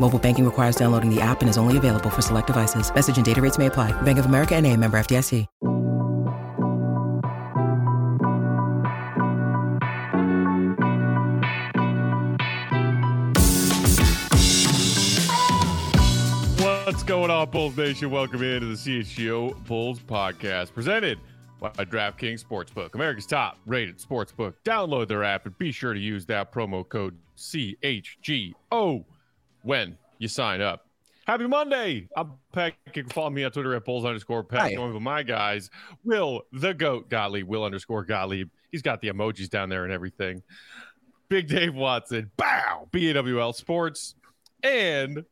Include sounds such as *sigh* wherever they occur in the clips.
Mobile banking requires downloading the app and is only available for select devices. Message and data rates may apply. Bank of America and a member FDIC. What's going on, Bulls Nation? Welcome into the CHGO Bulls podcast presented by DraftKings Sportsbook, America's top rated sportsbook. Download their app and be sure to use that promo code CHGO when you sign up. Happy Monday. I'm Pat. You can follow me on Twitter at Bulls underscore Pat. Joined with my guys, Will the Goat Gottlieb, Will underscore Gottlieb. He's got the emojis down there and everything. Big Dave Watson, bow, BAWL Sports, and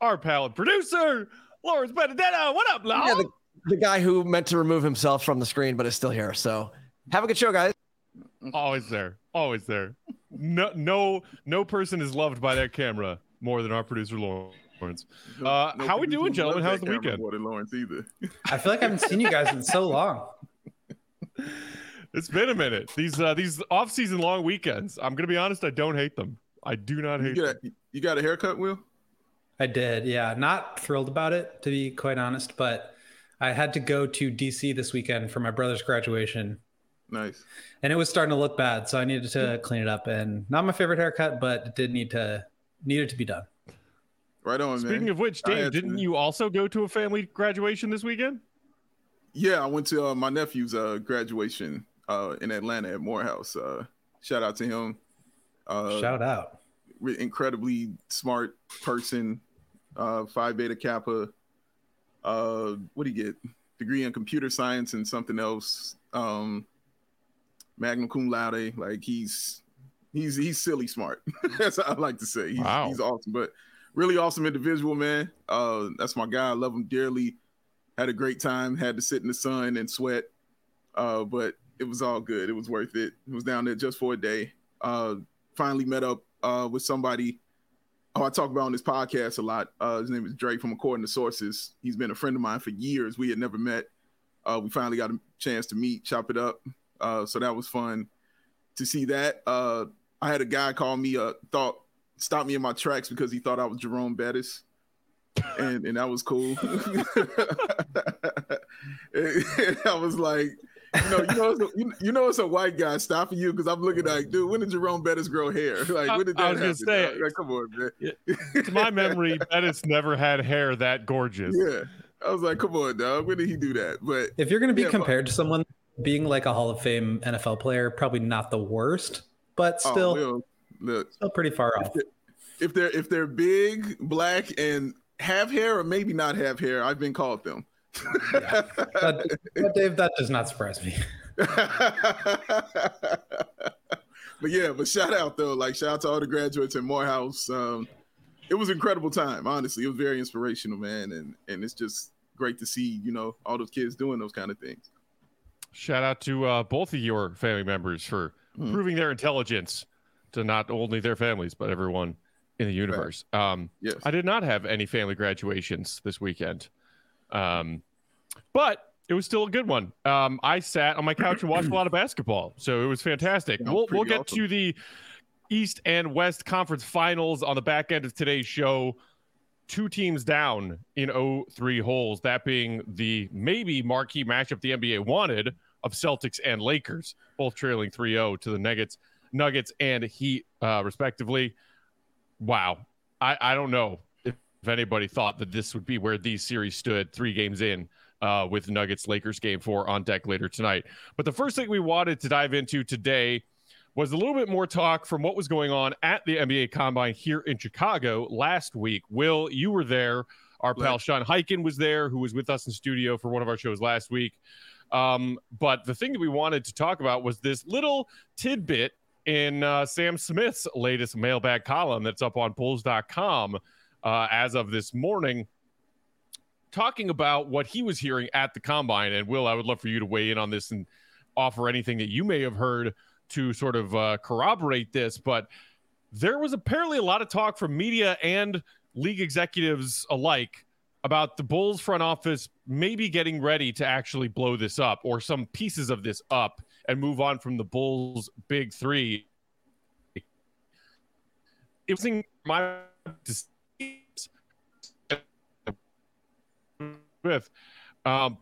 our pal and producer, Lawrence Benedetto. What up, Law? Yeah, the, the guy who meant to remove himself from the screen but is still here. So have a good show, guys. Always there. Always there. No, no, no person is loved by that camera more than our producer Lawrence. Uh, No how we doing, gentlemen? loves How's the weekend? More than Lawrence either. I feel like I haven't seen you guys in so long. *laughs* It's been a minute. These uh, these off season long weekends. I'm gonna be honest. I don't hate them. I do not You hate got, them. you got a haircut, Will? I did, yeah. Not thrilled about it, to be quite honest, but I had to go to DC this weekend for my brother's graduation, Nice. and it was starting to look bad, so I needed to clean it up. And not my favorite haircut, but it did need to needed to be done. Right on, man. Speaking of which, Dave, didn't to- you also go to a family graduation this weekend? Yeah, I went to uh, my nephew's uh, graduation uh, in Atlanta at Morehouse. Uh, shout out to him. Uh, Shout out. re- incredibly smart person. Uh, Phi Beta Kappa. Uh, what do you get? Degree in computer science and something else. Um, magna cum laude. Like he's he's he's silly smart. *laughs* that's what I like to say. He's, Wow. he's awesome, but really awesome individual, man. Uh, that's my guy. I love him dearly. Had a great time. Had to sit in the sun and sweat, uh, but it was all good. It was worth it. It was down there just for a day. Uh, finally met up uh, with somebody Oh, I talk about on this podcast a lot. Uh, his name is Drake from According to Sources. He's been a friend of mine for years. We had never met. Uh, we finally got a chance to meet, chop it up. Uh, so that was fun to see that. Uh, I had a guy call me, uh, thought stop me in my tracks because he thought I was Jerome Bettis. And and that was cool. *laughs* and I was like, you know, you know, it's a, you, you know, it's a white guy stopping you because I'm looking like, dude, when did Jerome Bettis grow hair? *laughs* Like, when did that I was gonna happen? say- like, come on, man. To my memory, *laughs* Bettis never had hair that gorgeous. Yeah, I was like, come on, dog. When did he do that? But If you're going to be Yeah, but- compared to someone being like a Hall of Fame NFL player, probably not the worst, but oh, still, Will, look, still pretty far off. if they're if they're big, black, and have hair, or maybe not have hair, I've been called them. But, but Dave, that does not surprise me. *laughs* but yeah, but shout out though, like shout out to all the graduates in Morehouse. Um, it was an incredible time, honestly. It was very inspirational, man, and and it's just great to see you know all those kids doing those kind of things. Shout out to uh, both of your family members for Mhm. proving their intelligence to not only their families but everyone in the universe. Um, Yes, I did not have any family graduations this weekend, um, but it was still a good one. Um, I sat on my couch and watched a lot of basketball, so it was fantastic. Sounds We'll, we'll get awesome. to the East and West Conference Finals on the back end of today's show. Two teams down in 0-3 holes, that being the maybe marquee matchup the NBA wanted of Celtics and Lakers, both trailing 3-0 to the Nuggets, Nuggets and Heat, uh, respectively. Wow, I, I don't know if, if anybody thought that this would be where these series stood three games in uh, with Nuggets Lakers game four on deck later tonight. But the first thing we wanted to dive into today was a little bit more talk from what was going on at the NBA Combine here in Chicago last week. Will, you were there. Our pal Sean Highkin was there, who was with us in studio for one of our shows last week. Um, but the thing that we wanted to talk about was this little tidbit in uh, Sam Smith's latest mailbag column that's up on Bulls.com uh, as of this morning, talking about what he was hearing at the combine. And Will, I would love for you to weigh in on this and offer anything that you may have heard to sort of uh, corroborate this. But there was apparently a lot of talk from media and league executives alike about the Bulls front office maybe getting ready to actually blow this up or some pieces of this up and move on from the Bulls' big three. It was in my with um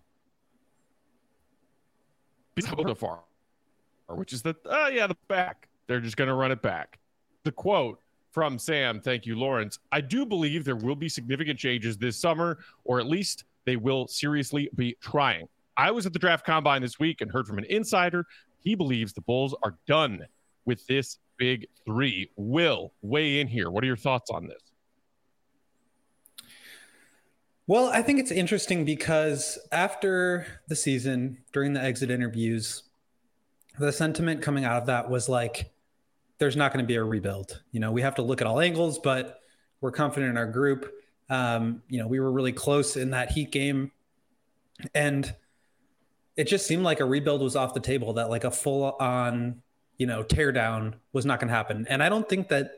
so far, which is that oh yeah, the back. They're just gonna run it back. The quote from Sam, thank you, Lawrence. I do believe there will be significant changes this summer, or at least they will seriously be trying. I was at the draft combine this week and heard from an insider. He believes the Bulls are done with this big three. Will weigh in here. What are your thoughts on this? Well, I think it's interesting because after the season, during the exit interviews, the sentiment coming out of that was like, there's not going to be a rebuild. You know, we have to look at all angles, but we're confident in our group. Um, you know, we were really close in that Heat game, and it just seemed like a rebuild was off the table. That like a full on, you know, teardown was not going to happen. And I don't think that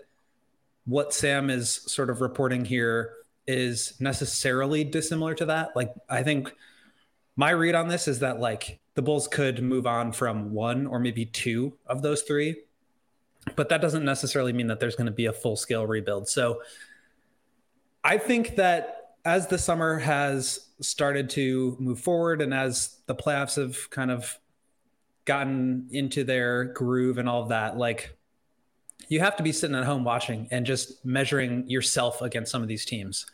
what Sam is sort of reporting here is necessarily dissimilar to that. Like, I think my read on this is that like the Bulls could move on from one or maybe two of those three but that doesn't necessarily mean that there's going to be a full scale rebuild. So I think that as the summer has started to move forward and as the playoffs have kind of gotten into their groove and all of that, like you have to be sitting at home watching and just measuring yourself against some of these teams.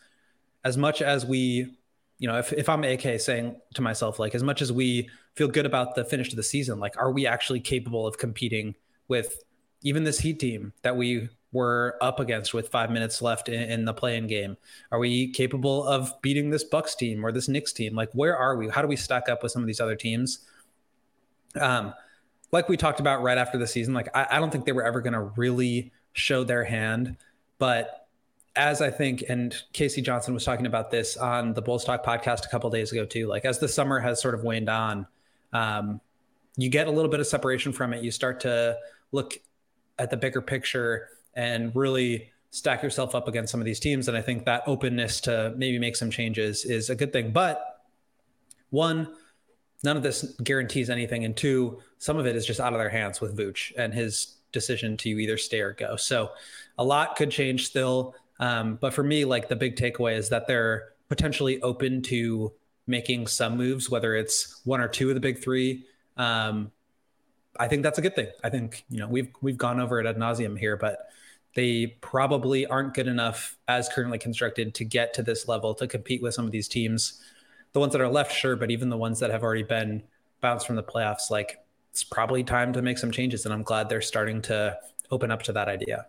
As much as we, you know, if, if I'm AK saying to myself, like, as much as we feel good about the finish of the season, like, are we actually capable of competing with even this Heat team that we were up against with five minutes left in, in the play-in game? Are we capable of beating this Bucks team or this Knicks team? Like, where are we? How do we stack up with some of these other teams? Um, like we talked about right after the season, like I, I don't think they were ever going to really show their hand, but as I think, and K.C. Johnson was talking about this on the Bulls Talk podcast a couple days ago too. Like as the summer has sort of waned on, um, you get a little bit of separation from it. You start to look at the bigger picture and really stack yourself up against some of these teams. And I think that openness to maybe make some changes is a good thing. But one, none of this guarantees anything. And two, some of it is just out of their hands with Vooch and his decision to either stay or go. So a lot could change still. Um, but for me, like the big takeaway is that they're potentially open to making some moves, whether it's one or two of the big three. Um, I think that's a good thing. I think you know we've we've gone over it ad nauseum here, but they probably aren't good enough as currently constructed to get to this level to compete with some of these teams. The ones that are left, sure, but even the ones that have already been bounced from the playoffs, like it's probably time to make some changes. And I'm glad they're starting to open up to that idea.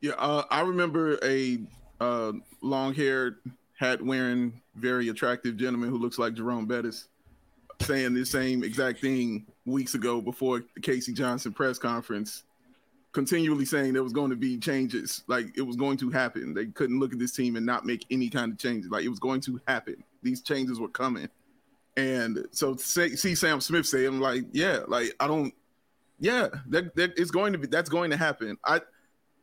Yeah, uh, I remember a uh, long-haired, hat-wearing, very attractive gentleman who looks like Jerome Bettis saying the same exact thing weeks ago before the Casey Johnson press conference, continually saying there was going to be changes, like it was going to happen. They couldn't look at this team and not make any kind of changes. Like it was going to happen. These changes were coming. And so say, see Sam Smith say, I'm like, yeah, like I don't, yeah, that, that it's going to be, that's going to happen. I,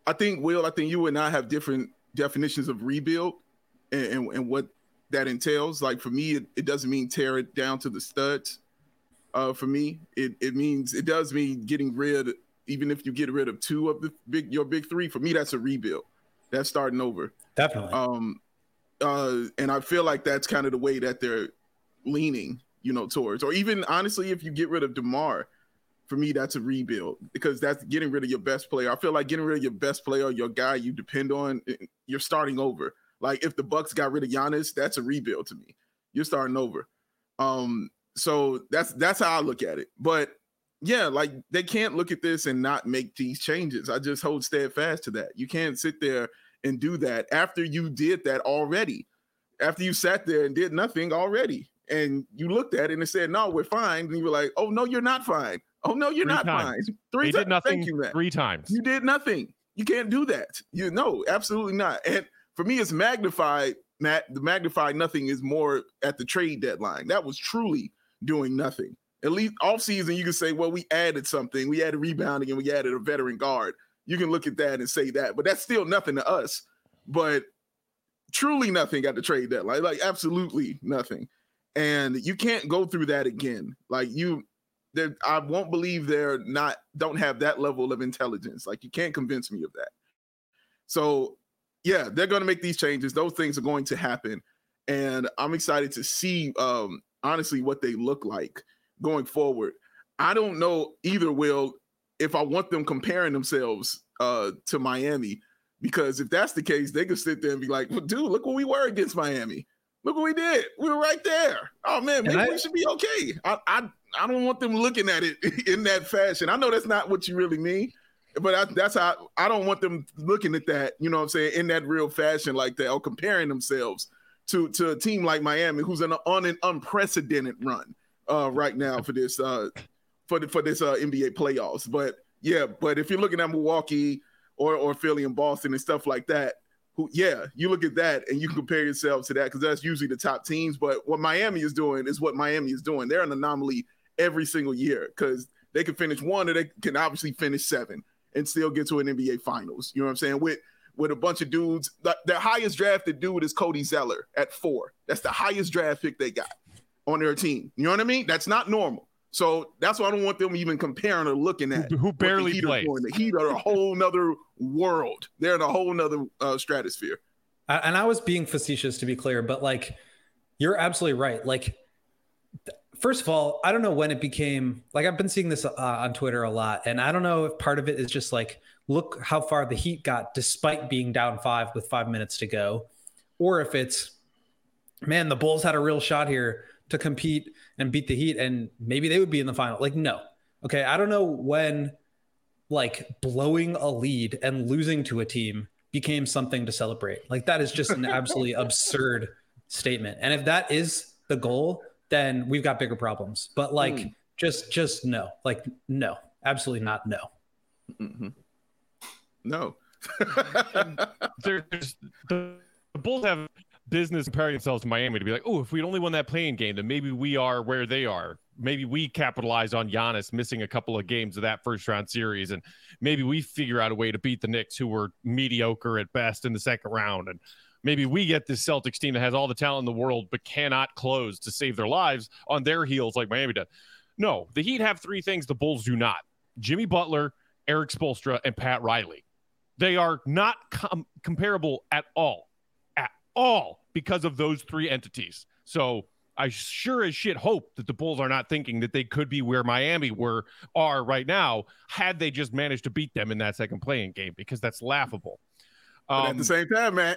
I think Will, I think you and I have different definitions of rebuild and, and, and what that entails. Like for me, it, it doesn't mean tear it down to the studs. Uh, for me, it it means it does mean getting rid. Even if you get rid of two of the big your big three, for me that's a rebuild. That's starting over. Definitely. Um, uh, and I feel like that's kind of the way that they're leaning, you know, towards. Or even honestly, if you get rid of Demar, for me that's a rebuild because that's getting rid of your best player. I feel like getting rid of your best player, your guy you depend on, you're starting over. Like if the Bucks got rid of Giannis, that's a rebuild to me. You're starting over. Um, so that's that's how I look at it. But yeah, like they can't look at this and not make these changes. I just hold steadfast to that. You can't sit there and do that after you did that already. After you sat there and did nothing already, and you looked at it and said, "No, we're fine," and you were like, "Oh no, you're not fine. Oh no, you're Three not times. fine." Three They times. did nothing Thank you, Matt. three times. You did nothing. You can't do that. You know, absolutely not. And for me, it's magnified. Matt, the magnified nothing is more at the trade deadline. That was truly doing nothing. At least off season, you can say, well, we added something. We added rebounding and we added a veteran guard. You can look at that and say that, but that's still nothing to us. But truly nothing at the trade deadline. Like absolutely nothing. And you can't go through that again. Like you they're, I won't believe they're not don't have that level of intelligence. Like you can't convince me of that. So yeah, they're going to make these changes. Those things are going to happen, and I'm excited to see um, honestly what they look like going forward. I don't know either. Will if I want them comparing themselves uh, to Miami, because if that's the case, they could sit there and be like, well, "Dude, look what we were against Miami. Look what we did. We were right there. Oh man, maybe I- we should be okay." I, I I don't want them looking at it *laughs* in that fashion. I know that's not what you really mean, but I, that's how I don't want them looking at that. You know what I'm saying in that real fashion like that, or comparing themselves to to a team like Miami, who's on an unprecedented run uh, right now for this uh, for the, for this uh, NBA playoffs. But yeah, but if you're looking at Milwaukee or or Philly and Boston and stuff like that, who yeah, you look at that and you can compare yourselves to that because that's usually the top teams. But what Miami is doing is what Miami is doing. They're an anomaly every single year because they can finish one or they can obviously finish seven and still get to an NBA Finals. You know what I'm saying? With with a bunch of dudes, the, their highest drafted dude is Cody Zeller at four. That's the highest draft pick they got on their team. You know what I mean? That's not normal. So that's why I don't want them even comparing or looking at Who- who what the barely Heat are plays. doing. The Heat are a whole nother world. They're in a whole nother uh, stratosphere. I- and I was being facetious to be clear, but like you're absolutely right. Like th- first of all, I don't know when it became like I've been seeing this uh, on Twitter a lot, and I don't know if part of it is just like look how far the Heat got despite being down five with five minutes to go, or if it's man, the Bulls had a real shot here to compete and beat the Heat, and maybe they would be in the final. Like no, okay, I don't know when like blowing a lead and losing to a team became something to celebrate. Like that is just an absolutely *laughs* absurd statement. And if that is the goal, then we've got bigger problems. But like Mm. just just no. Like no. Absolutely not no. Mhm. No. *laughs* there's the, the Bulls have business comparing themselves to Miami to be like, oh, if we'd only won that play-in game, then maybe we are where they are. Maybe we capitalize on Giannis missing a couple of games of that first round series, and maybe we figure out a way to beat the Knicks, who were mediocre at best in the second round, and maybe we get this Celtics team that has all the talent in the world but cannot close to save their lives on their heels like Miami does. No, the Heat have three things the Bulls do not: Jimmy Butler, Erik Spoelstra, and Pat Riley. They are not com- comparable at all, at all, because of those three entities. So I sure as shit hope that the Bulls are not thinking that they could be where Miami were are right now had they just managed to beat them in that second play-in game because that's laughable. But at Um, the same time, man,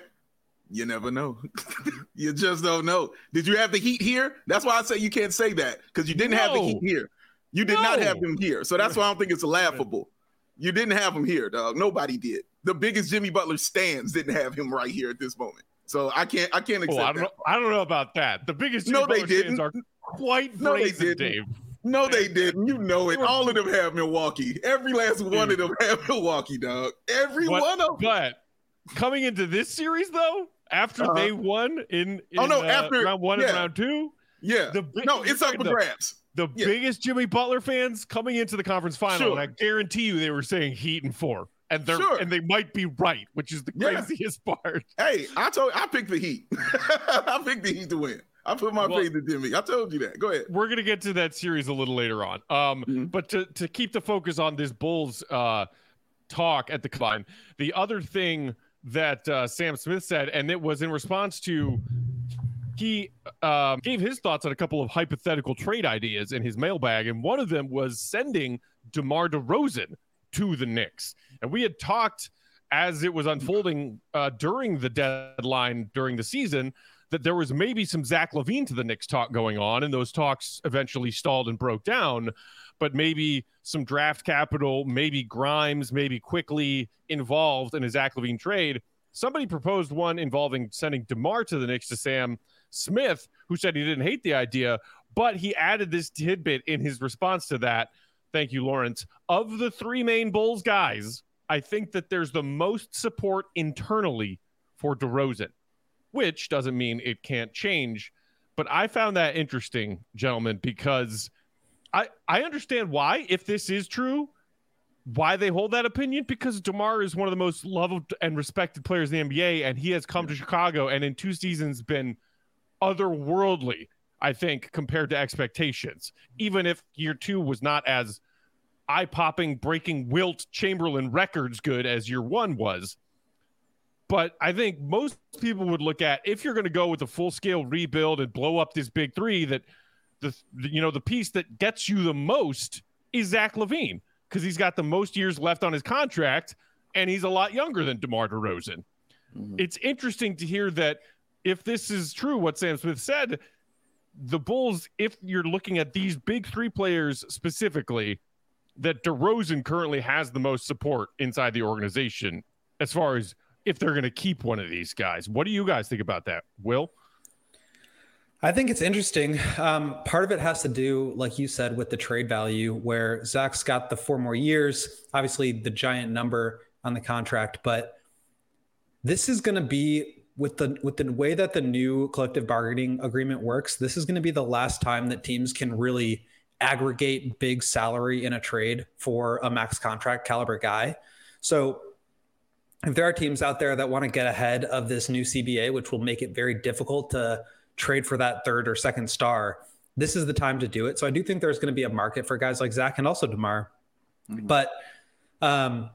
you never know. *laughs* you just don't know. Did you have the heat here? That's why I say you can't say that because you didn't have the heat here. You did not have No. them here. So that's why I don't think it's laughable. You didn't have him here, dog. Nobody did. The biggest Jimmy Butler stands didn't have him right here at this moment. So I can't I can't accept oh, I don't that. know. I don't know about that. The biggest Jimmy No, they Butler fans didn't. are quite No, they didn't. Dave. No, they didn't. You know it. All of them have Milwaukee. Every last one of them have Milwaukee, dog. Every But- one of them. But coming into this series, though, after Uh-huh. they won in, in Oh, no, uh, after- round one and round two, Yeah. the bi- no, it's up for the- grabs. the Yeah. biggest Jimmy Butler fans coming into the conference final, Sure. and I guarantee you they were saying Heat and four, and they're Sure. and they might be right, which is the Yeah. craziest *laughs* part. Hey, I told I picked the Heat. *laughs* I picked the Heat to win. I put my Well- faith in Jimmy. I told you that. Go ahead. We're gonna get to that series a little later on. Um, Mhm. but to to keep the focus on this Bulls uh talk at the combine, the other thing that uh, Sam Smith said, and it was in response to he um, gave his thoughts on a couple of hypothetical trade ideas in his mailbag, and one of them was sending DeMar DeRozan to the Knicks. And we had talked as it was unfolding uh, during the deadline during the season that there was maybe some Zach LaVine to the Knicks talk going on, and those talks eventually stalled and broke down. But maybe some draft capital, maybe Grimes, maybe quickly involved in a Zach LaVine trade. Somebody proposed one involving sending DeMar to the Knicks to Sam Smith, who said he didn't hate the idea, but he added this tidbit in his response to that. Thank you, Lawrence. Of the three main Bulls guys, I think that there's the most support internally for DeRozan, which doesn't mean it can't change. But I found that interesting, gentlemen, because I, I understand why, if this is true, why they hold that opinion because DeMar is one of the most loved and respected players in the NBA, and he has come to Chicago and in two seasons been otherworldly, I think, compared to expectations. Even if year two was not as eye popping, breaking Wilt Chamberlain records good as year one was. But I think most people would look at if you're going to go with a full scale rebuild and blow up this big three, that the you know the piece that gets you the most is Zach LaVine because he's got the most years left on his contract and he's a lot younger than DeMar DeRozan. Mm-hmm. It's interesting to hear that if this is true, what Sam Smith said, the Bulls, if you're looking at these big three players specifically, that DeRozan currently has the most support inside the organization as far as if they're going to keep one of these guys. What do you guys think about that, Will? I think it's interesting. Um, part of it has to do, like you said, with the trade value, where Zach's got the four more years, obviously the giant number on the contract, but this is going to be with the with the way that the new collective bargaining agreement works. This is going to be the last time that teams can really aggregate big salary in a trade for a max contract caliber guy. So if there are teams out there that want to get ahead of this new CBA, which will make it very difficult to trade for that third or second star, this is the time to do it. So I do think there's going to be a market for guys like Zach and also DeMar. Mm-hmm. But um,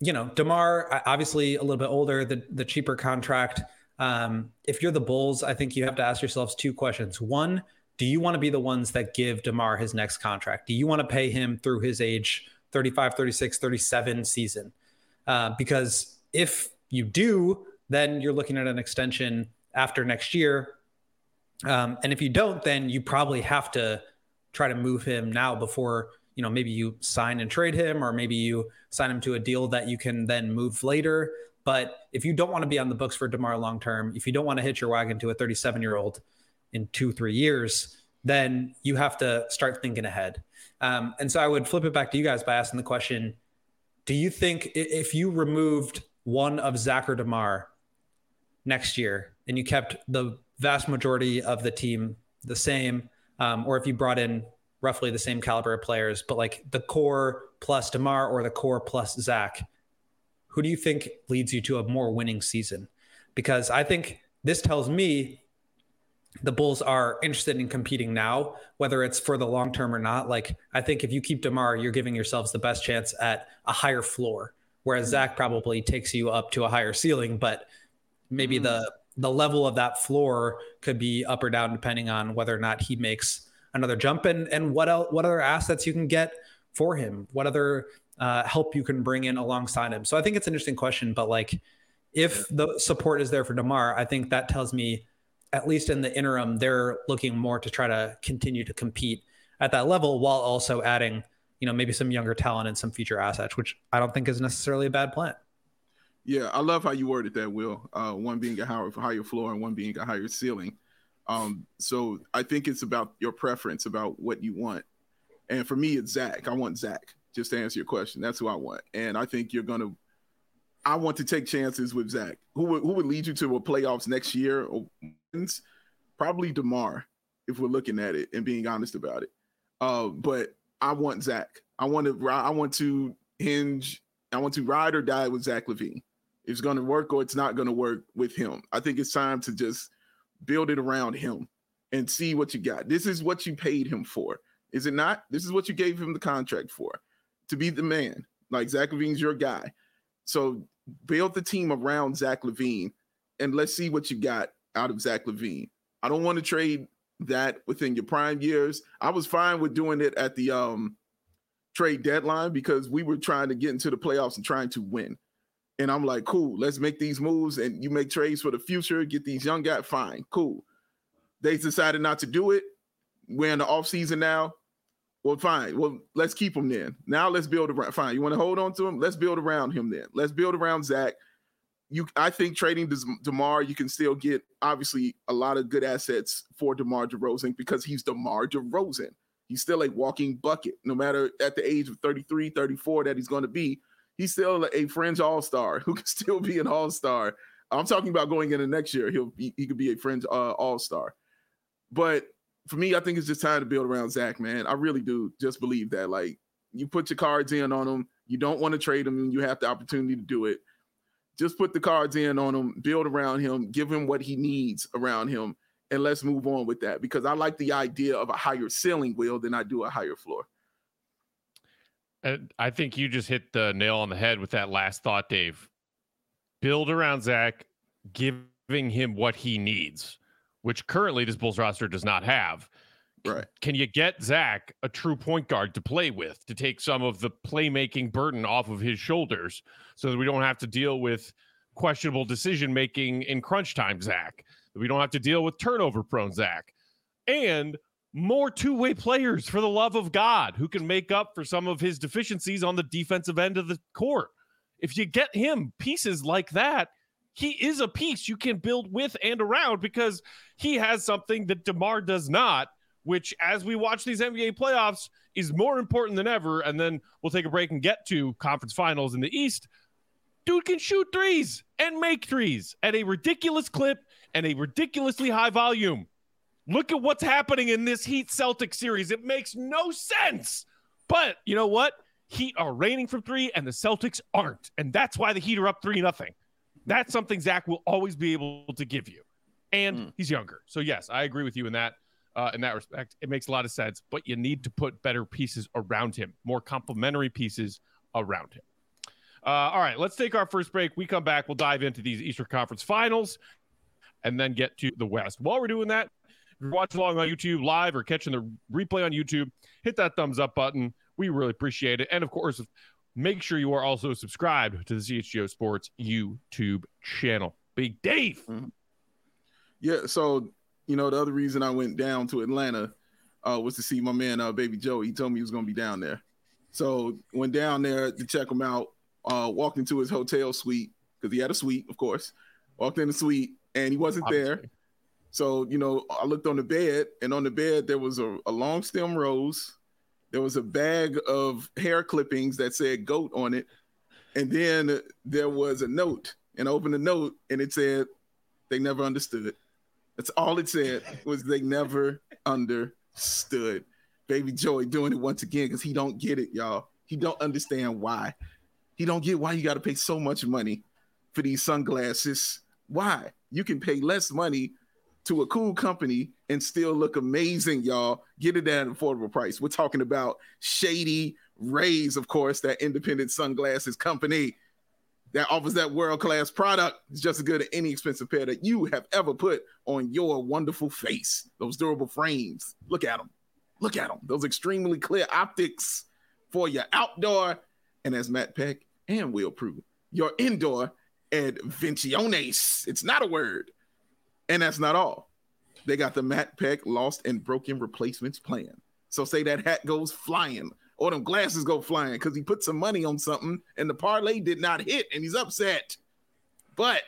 you know, DeMar obviously a little bit older, the the cheaper contract. Um, if you're the Bulls, I think you have to ask yourselves two questions. One, do you want to be the ones that give DeMar his next contract? Do you want to pay him through his age 35, 36, 37 season? Uh, because if you do, then you're looking at an extension after next year. Um, and if you don't, then you probably have to try to move him now before, you know, maybe you sign and trade him, or maybe you sign him to a deal that you can then move later. But if you don't want to be on the books for DeMar long term, if you don't want to hitch your wagon to a 37 year old in two, three years, then you have to start thinking ahead. Um, and so I would flip it back to you guys by asking the question Do you think if you removed one of Zach or DeMar next year and you kept the vast majority of the team the same, um, or if you brought in roughly the same caliber of players, but like the core plus DeMar or the core plus Zach, who do you think leads you to a more winning season? Because I think this tells me the Bulls are interested in competing now, whether it's for the long term or not. Like, I think if you keep DeMar, you're giving yourselves the best chance at a higher floor, whereas Zach probably takes you up to a higher ceiling, but maybe mm. the the level of that floor could be up or down depending on whether or not he makes another jump and and what else, what other assets you can get for him, what other uh, help you can bring in alongside him. So I think it's an interesting question, but like if the support is there for Demar, I think that tells me at least in the interim, they're looking more to try to continue to compete at that level while also adding, you know, maybe some younger talent and some future assets, which I don't think is necessarily a bad plan. Yeah, I love how you worded that, Will. Uh, one being a higher, higher floor and one being a higher ceiling. Um, so I think it's about your preference, about what you want. And for me, it's Zach. I want Zach. Just to answer your question, that's who I want. And I think you're gonna. I want to take chances with Zach. Who would who would lead you to a playoffs next year? Or probably Demar, if we're looking at it and being honest about it. Uh, but I want Zach. I want to. I want to hinge. I want to ride or die with Zach LaVine. It's going to work or it's not going to work with him. I think it's time to just build it around him and see what you got. This is what you paid him for, is it not? This is what you gave him the contract for, to be the man. Like Zach LaVine's your guy. So build the team around Zach LaVine and let's see what you got out of Zach LaVine. I don't want to trade that within your prime years. I was fine with doing it at the um trade deadline because we were trying to get into the playoffs and trying to win. And I'm like, cool, let's make these moves and you make trades for the future, get these young guys. Fine, cool. They decided not to do it. We're in the off season now. Well, fine. Well, let's keep him then. Now let's build around. Fine. You want to hold on to him? Let's build around him then. Let's build around Zach. You, I think trading Demar, you can still get obviously a lot of good assets for Demar Derozan because he's Demar Derozan. He's still a walking bucket, no matter at the age of 33, 34 that he's going to be. He's still a fringe all star who can *laughs* still be an all star. I'm talking about going into next year. He'll be, he could be a fringe uh, all star. But for me, I think it's just time to build around Zach, man. I really do just believe that. Like, you put your cards in on him. You don't want to trade him, and you have the opportunity to do it. Just put the cards in on him, build around him, give him what he needs around him, and let's move on with that. Because I like the idea of a higher ceiling, Will, than I do a higher floor. Uh, I think you just hit the nail on the head with that last thought, Dave. Build around Zach, giving him what he needs which currently this Bulls roster does not have. Right. Can you get Zach a true point guard to play with to take some of the playmaking burden off of his shoulders so that we don't have to deal with questionable decision making in crunch time, Zach? That we don't have to deal with turnover prone Zach. And more two way players for the love of God who can make up for some of his deficiencies on the defensive end of the court. If you get him pieces like that, he is a piece you can build with and around because he has something that DeMar does not, which, as we watch these NBA playoffs, is more important than ever. And then we'll take a break and get to conference finals in the East. Dude can shoot threes and make threes at a ridiculous clip and a ridiculously high volume. Look at what's happening in this Heat Celtic series. It makes no sense. But you know what? Heat are raining from three, and the Celtics aren't. And that's why the Heat are up 3 nothing. That's something Zach will always be able to give you. And mm. he's younger. So yes, I agree with you in that uh, in that respect. It makes a lot of sense, but you need to put better pieces around him, more complementary pieces around him. Uh, all right, let's take our first break. We come back, we'll dive into these Eastern Conference finals and then get to the West. While we're doing that, you're watching along on YouTube live or catching the replay on YouTube, hit that thumbs up button. We really appreciate it. And of course, Make sure you are also subscribed to the CHGO Sports YouTube channel. Big Dave. Mm-hmm. Yeah. So, you know, the other reason I went down to Atlanta uh, was to see my man, uh, Baby Joe. He told me he was going to be down there. So, went down there to check him out, uh, walked into his hotel suite because he had a suite, of course. Walked in the suite and he wasn't Obviously. there. So, you know, I looked on the bed, and on the bed there was a, a long stem rose there was a bag of hair clippings that said goat on it. And then there was a note. And I opened the note and it said, they never understood. That's all it said was they never understood. Baby Joey doing it once again because he don't get it, y'all. He don't understand why. He don't get why you got to pay so much money for these sunglasses. Why? You can pay less money to a cool company and still look amazing, y'all. Get it at an affordable price. We're talking about Shady Rays, of course, that independent sunglasses company that offers that world class product. It's just as good as any expensive pair that you have ever put on your wonderful face. Those durable frames. Look at them. Look at them. Those extremely clear optics for your outdoor and as Matt Peck and Will prove, your indoor adventiones. It's not a word and that's not all. They got the Matt Peck lost and broken replacements plan. So say that hat goes flying or them glasses go flying because he put some money on something and the parlay did not hit and he's upset. But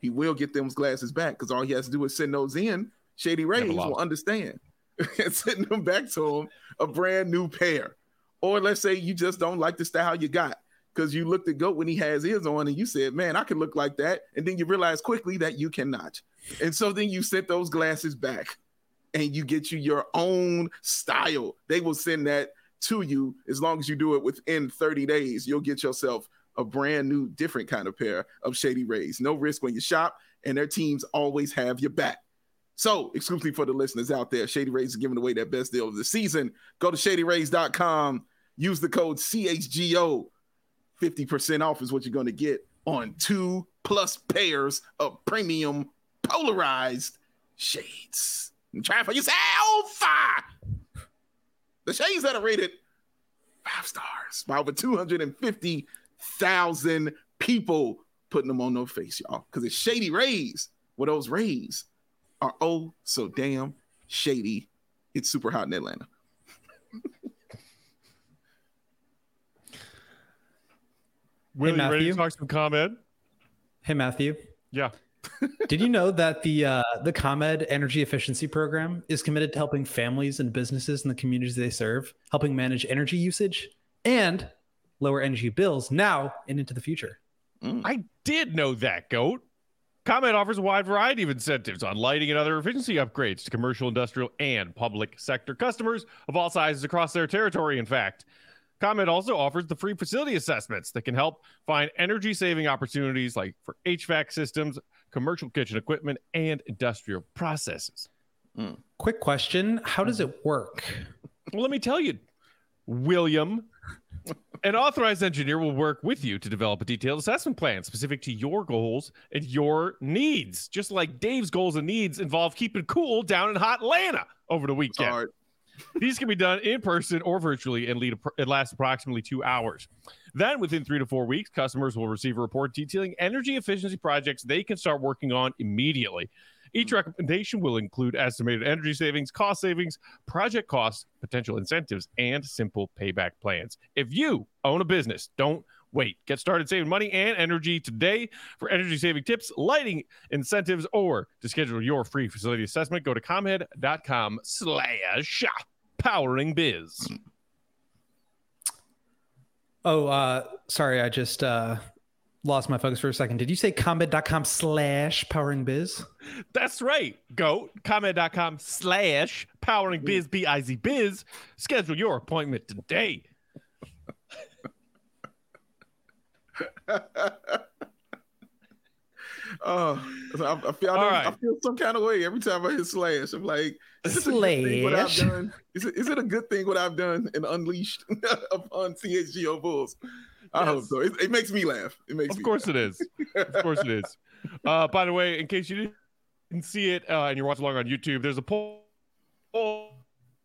he will get them glasses back because all he has to do is send those in. Shady Rays will understand *laughs* and send them back to him a brand new pair. Or let's say you just don't like the style you got because you looked at Goat when he has his on and you said, Man, I can look like that. And then you realize quickly that you cannot. And so then you sent those glasses back and you get you your own style. They will send that to you as long as you do it within 30 days. You'll get yourself a brand new, different kind of pair of Shady Rays. No risk when you shop, and their teams always have your back. So, exclusively for the listeners out there, Shady Rays is giving away that best deal of the season. Go to shadyrays.com, use the code CHGO. 50% off is what you're going to get on two plus pairs of premium polarized shades. And try for yourself. Ah! The shades that are rated five stars by over 250,000 people. putting them on their face, y'all, because it's shady rays. Well, those rays are oh so damn shady. It's super hot in Atlanta. Will you ready Matthew? to talk some ComEd? Hey, Matthew. Yeah. *laughs* Did you know that the uh, the ComEd Energy Efficiency Program is committed to helping families and businesses in the communities they serve, helping manage energy usage and lower energy bills now and into the future? I did know that, Goat. ComEd offers a wide variety of incentives on lighting and other efficiency upgrades to commercial, industrial, and public sector customers of all sizes across their territory, in fact. ComEd also offers the free facility assessments that can help find energy saving opportunities like for HVAC systems, commercial kitchen equipment, and industrial processes. Hmm. Quick question: How does it work? Well, let me tell you, William, an authorized engineer will work with you to develop a detailed assessment plan specific to your goals and your needs. Just like Dave's goals and needs involve keeping cool down in hot Atlanta over the weekend. Hard. These can be done in person or virtually and lead it lasts approximately two hours. Then, within three to four weeks, customers will receive a report detailing energy efficiency projects they can start working on immediately. Each hmm. recommendation will include estimated energy savings, cost savings, project costs, potential incentives, and simple payback plans. If you own a business, don't wait. Get started saving money and energy today. For energy saving tips, lighting incentives, or to schedule your free facility assessment, go to comed.com slash powering biz. Oh, uh, sorry, I just uh, lost my focus for a second. Did you say combat.com slash powering biz? That's right. Go comed.com slash powering biz, B I Z biz. Schedule your appointment today. *laughs* Oh, I, I feel I, right. I feel some kind of way every time I hit slash. I'm like, is this a good thing what I've Slash. done? Is it, is it a good thing what I've done and unleashed *laughs* upon CHGO Bulls? I hope so. It, it makes me laugh. It makes Of course it is. Of course it is. *laughs* Uh, by the way, in case you didn't see it uh, and you're watching along on YouTube, there's a poll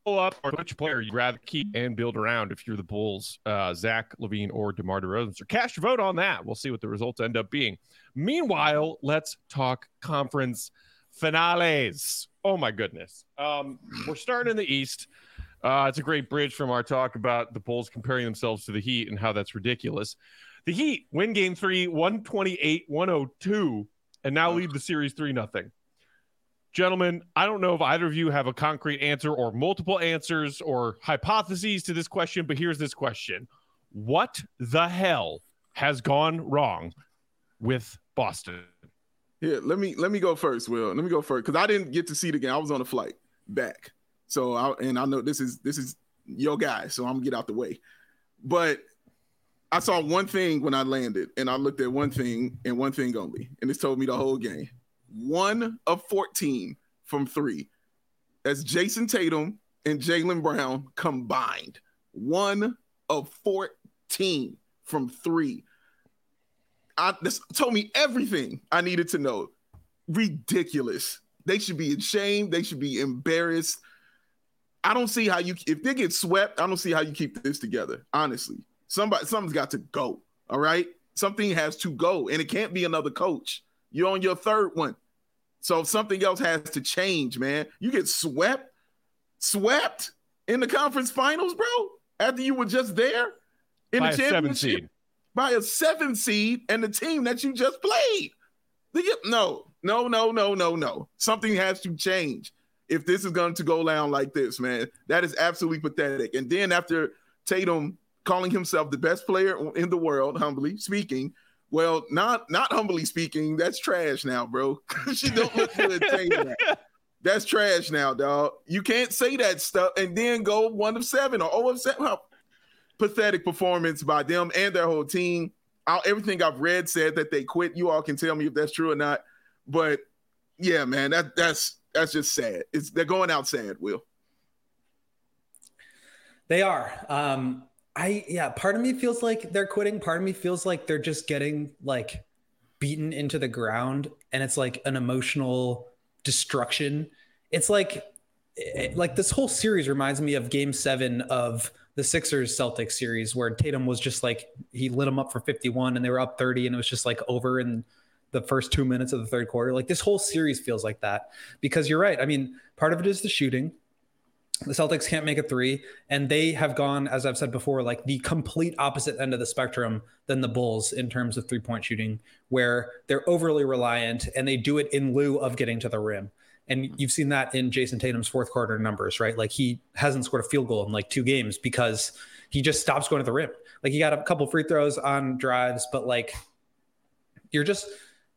up or which player you'd rather keep and build around if you're the Bulls, uh, Zach LaVine or DeMar DeRozan. So cast your vote on that. We'll see what the results end up being. Meanwhile, let's talk conference finales. Oh my goodness. Um, we're starting in the East. Uh, it's a great bridge from our talk about the Bulls comparing themselves to the Heat and how that's ridiculous. The Heat win game three, 128 102, and now lead the series 3 nothing. Gentlemen, I don't know if either of you have a concrete answer or multiple answers or hypotheses to this question, but here's this question What the hell has gone wrong with Boston? Yeah, let me let me go first, Will. Let me go first because I didn't get to see the game. I was on a flight back, so I and I know this is this is your guy, so I'm gonna get out the way. But I saw one thing when I landed, and I looked at one thing and one thing only, and it's told me the whole game. One of 14 from three. That's Jayson Tatum and Jaylen Brown combined. One of 14 from three. I, this told me everything I needed to know. Ridiculous. They should be ashamed. They should be embarrassed. I don't see how you if they get swept. I don't see how you keep this together. Honestly, somebody something's got to go. All right, something has to go, and it can't be another coach. You're on your third one, so something else has to change, man. You get swept, swept in the conference finals, bro. After you were just there in By the a seven championship seed. by a seven seed and the team that you just played. No, no, no, no, no, no. Something has to change if this is going to go down like this, man. That is absolutely pathetic. And then after Tatum calling himself the best player in the world, humbly speaking, well, not not humbly speaking, that's trash now, bro. *laughs* she don't look good that. That's trash now, dog. You can't say that stuff and then go one of seven or oh of seven. Pathetic performance by them and their whole team. I, everything I've read said that they quit. You all can tell me if that's true or not. But yeah, man, that that's that's just sad. It's they're going out sad. Will They are. Um, I yeah. Part of me feels like they're quitting. Part of me feels like they're just getting like beaten into the ground, and it's like an emotional destruction. It's like it- like this whole series reminds me of Game Seven of the Sixers Celtics series where Tatum was just like he lit them up for 51 and they were up 30 and it was just like over in the first two minutes of the third quarter. Like this whole series feels like that because you're right. I mean, part of it is the shooting. The Celtics can't make a three, and they have gone, as I've said before, like the complete opposite end of the spectrum than the Bulls in terms of three point shooting, where they're overly reliant and they do it in lieu of getting to the rim. And you've seen that in Jayson Tatum's fourth quarter numbers, right? Like he hasn't scored a field goal in like two games because he just stops going to the rim. Like he got a couple free throws on drives, but like you're just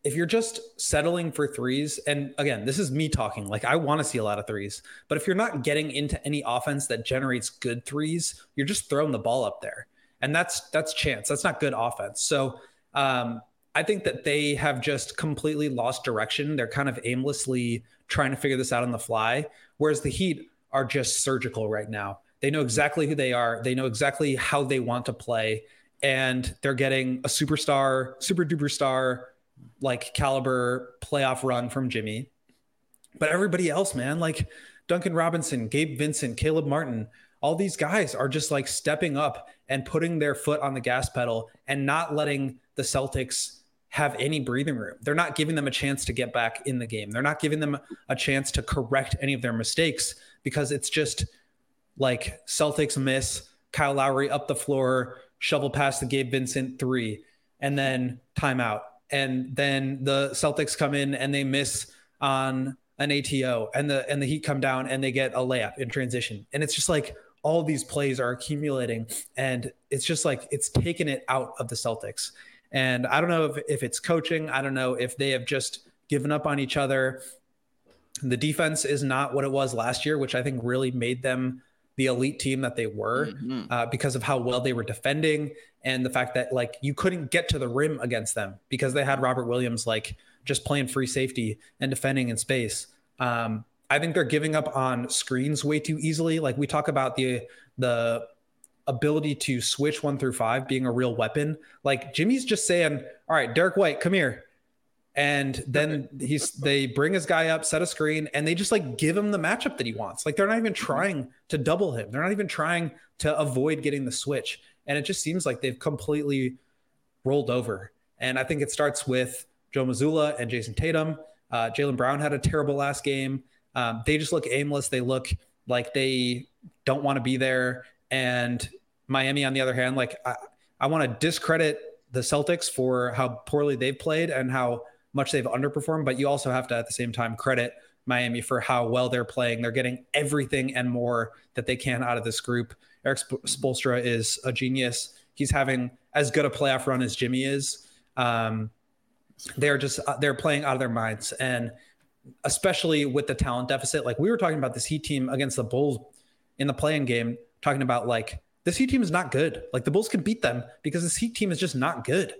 if you're just settling for threes, and again, this is me talking, like I want to see a lot of threes, but if you're not getting into any offense that generates good threes, you're just throwing the ball up there. And that's that's chance. That's not good offense. So um, I think that they have just completely lost direction. They're kind of aimlessly trying to figure this out on the fly, whereas the Heat are just surgical right now. They know exactly who they are. They know exactly how they want to play, and they're getting a superstar, super duper star like caliber playoff run from Jimmy. But everybody else, man, like Duncan Robinson, Gabe Vincent, Caleb Martin, all these guys are just like stepping up and putting their foot on the gas pedal and not letting the Celtics have any breathing room. They're not giving them a chance to get back in the game. They're not giving them a chance to correct any of their mistakes because it's just like Celtics miss, Kyle Lowry up the floor, shovel past the Gabe Vincent three, and then timeout and then the Celtics come in and they miss on an ATO, and the and the Heat come down and they get a layup in transition, and it's just like all these plays are accumulating, and it's just like it's taken it out of the Celtics. And I don't know if, if it's coaching. I don't know if they have just given up on each other. The defense is not what it was last year, which I think really made them the elite team that they were mm-hmm. uh, because of how well they were defending and the fact that like you couldn't get to the rim against them because they had Robert Williams like just playing free safety and defending in space. Um, I think they're giving up on screens way too easily. Like we talk about the the ability to switch one through five being a real weapon. Like Jimmy's just saying, "All right, Derrick White, come here." And then he's they bring his guy up set a screen and they just like give him the matchup that he wants. Like they're not even trying to double him. They're not even trying to avoid getting the switch. And it just seems like they've completely rolled over. And i think it starts with joe mazzulla and Jayson Tatum. Uh, jaylen brown had a terrible last game. Um, they just look aimless. They look like they don't want to be there. And miami on the other hand like i, I want to discredit the celtics for how poorly they've played and how much they've underperformed, but you also have to at the same time credit Miami for how well they're playing. They're getting everything and more that they can out of this group. Erik Spoelstra is a genius. He's having as good a playoff run as Jimmy is. Um, they're just uh, they're playing out of their minds, and especially with the talent deficit. Like we were talking about this Heat team against the Bulls in the play-in game, talking about like this Heat team is not good. Like the Bulls can beat them because this Heat team is just not good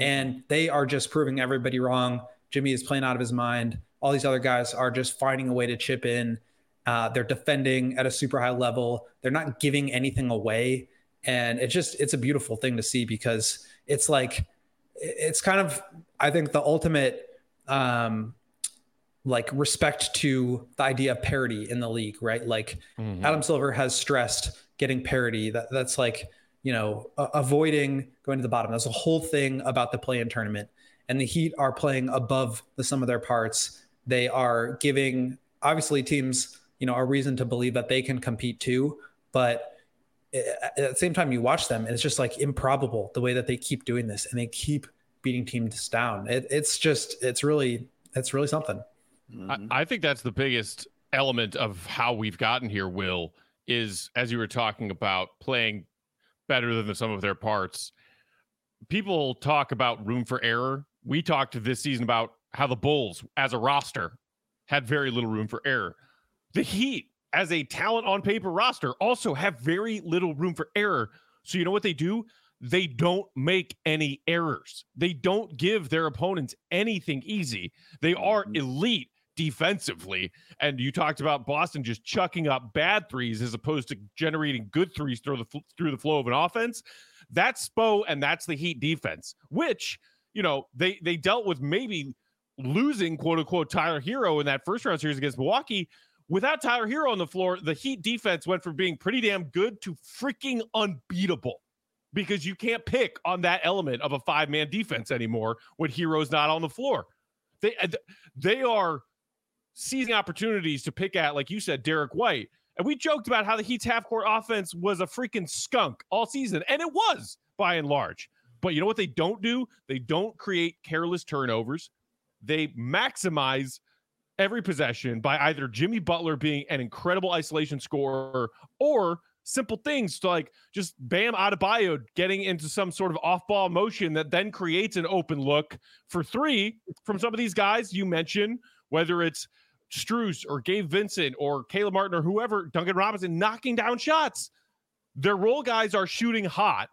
and they are just proving everybody wrong. Jimmy is playing out of his mind. All these other guys are just finding a way to chip in. Uh, they're defending at a super high level. They're not giving anything away, and it's just it's a beautiful thing to see because it's like it's kind of I think the ultimate um, like respect to the idea of parity in the league, right? Like mm-hmm. Adam Silver has stressed getting parity. That that's like you know, uh, avoiding going to the bottom. That's the whole thing about the play in tournament. And the Heat are playing above the sum of their parts. They are giving obviously teams, you know, a reason to believe that they can compete too. But at the same time, you watch them, and it's just like improbable the way that they keep doing this, and they keep beating teams down. It, it's just, it's really, it's really something. Mm-hmm. I, I think that's the biggest element of how we've gotten here. Will is as you were talking about playing better than the sum of their parts. People talk about room for error. We talked this season about how the Bulls, as a roster, had very little room for error. The Heat, as a talent on paper roster, also have very little room for error. So, you know what they do? They don't make any errors. They don't give their opponents anything easy. They are mm-hmm. elite defensively. And you talked about Boston just chucking up bad threes as opposed to generating good threes through the through the flow of an offense. That's Spo and that's the Heat defense, which you know they they dealt with maybe losing quote unquote Tyler Herro in that first round series against Milwaukee without Tyler Herro on the floor, the Heat defense went from being pretty damn good to freaking unbeatable because you can't pick on that element of a five man defense anymore when Herro's not on the floor. They uh, they are seizing opportunities to pick at, like you said, Derrick White. And we joked about how the Heat's half court offense was a freaking skunk all season, and it was by and large. But you know what they don't do? They don't create careless turnovers. They maximize every possession by either Jimmy Butler being an incredible isolation scorer or simple things like just Bam Adebayo getting into some sort of off-ball motion that then creates an open look for three from some of these guys you mentioned, whether it's Strus or Gabe Vincent or Caleb Martin or whoever, Duncan Robinson knocking down shots. Their role guys are shooting hot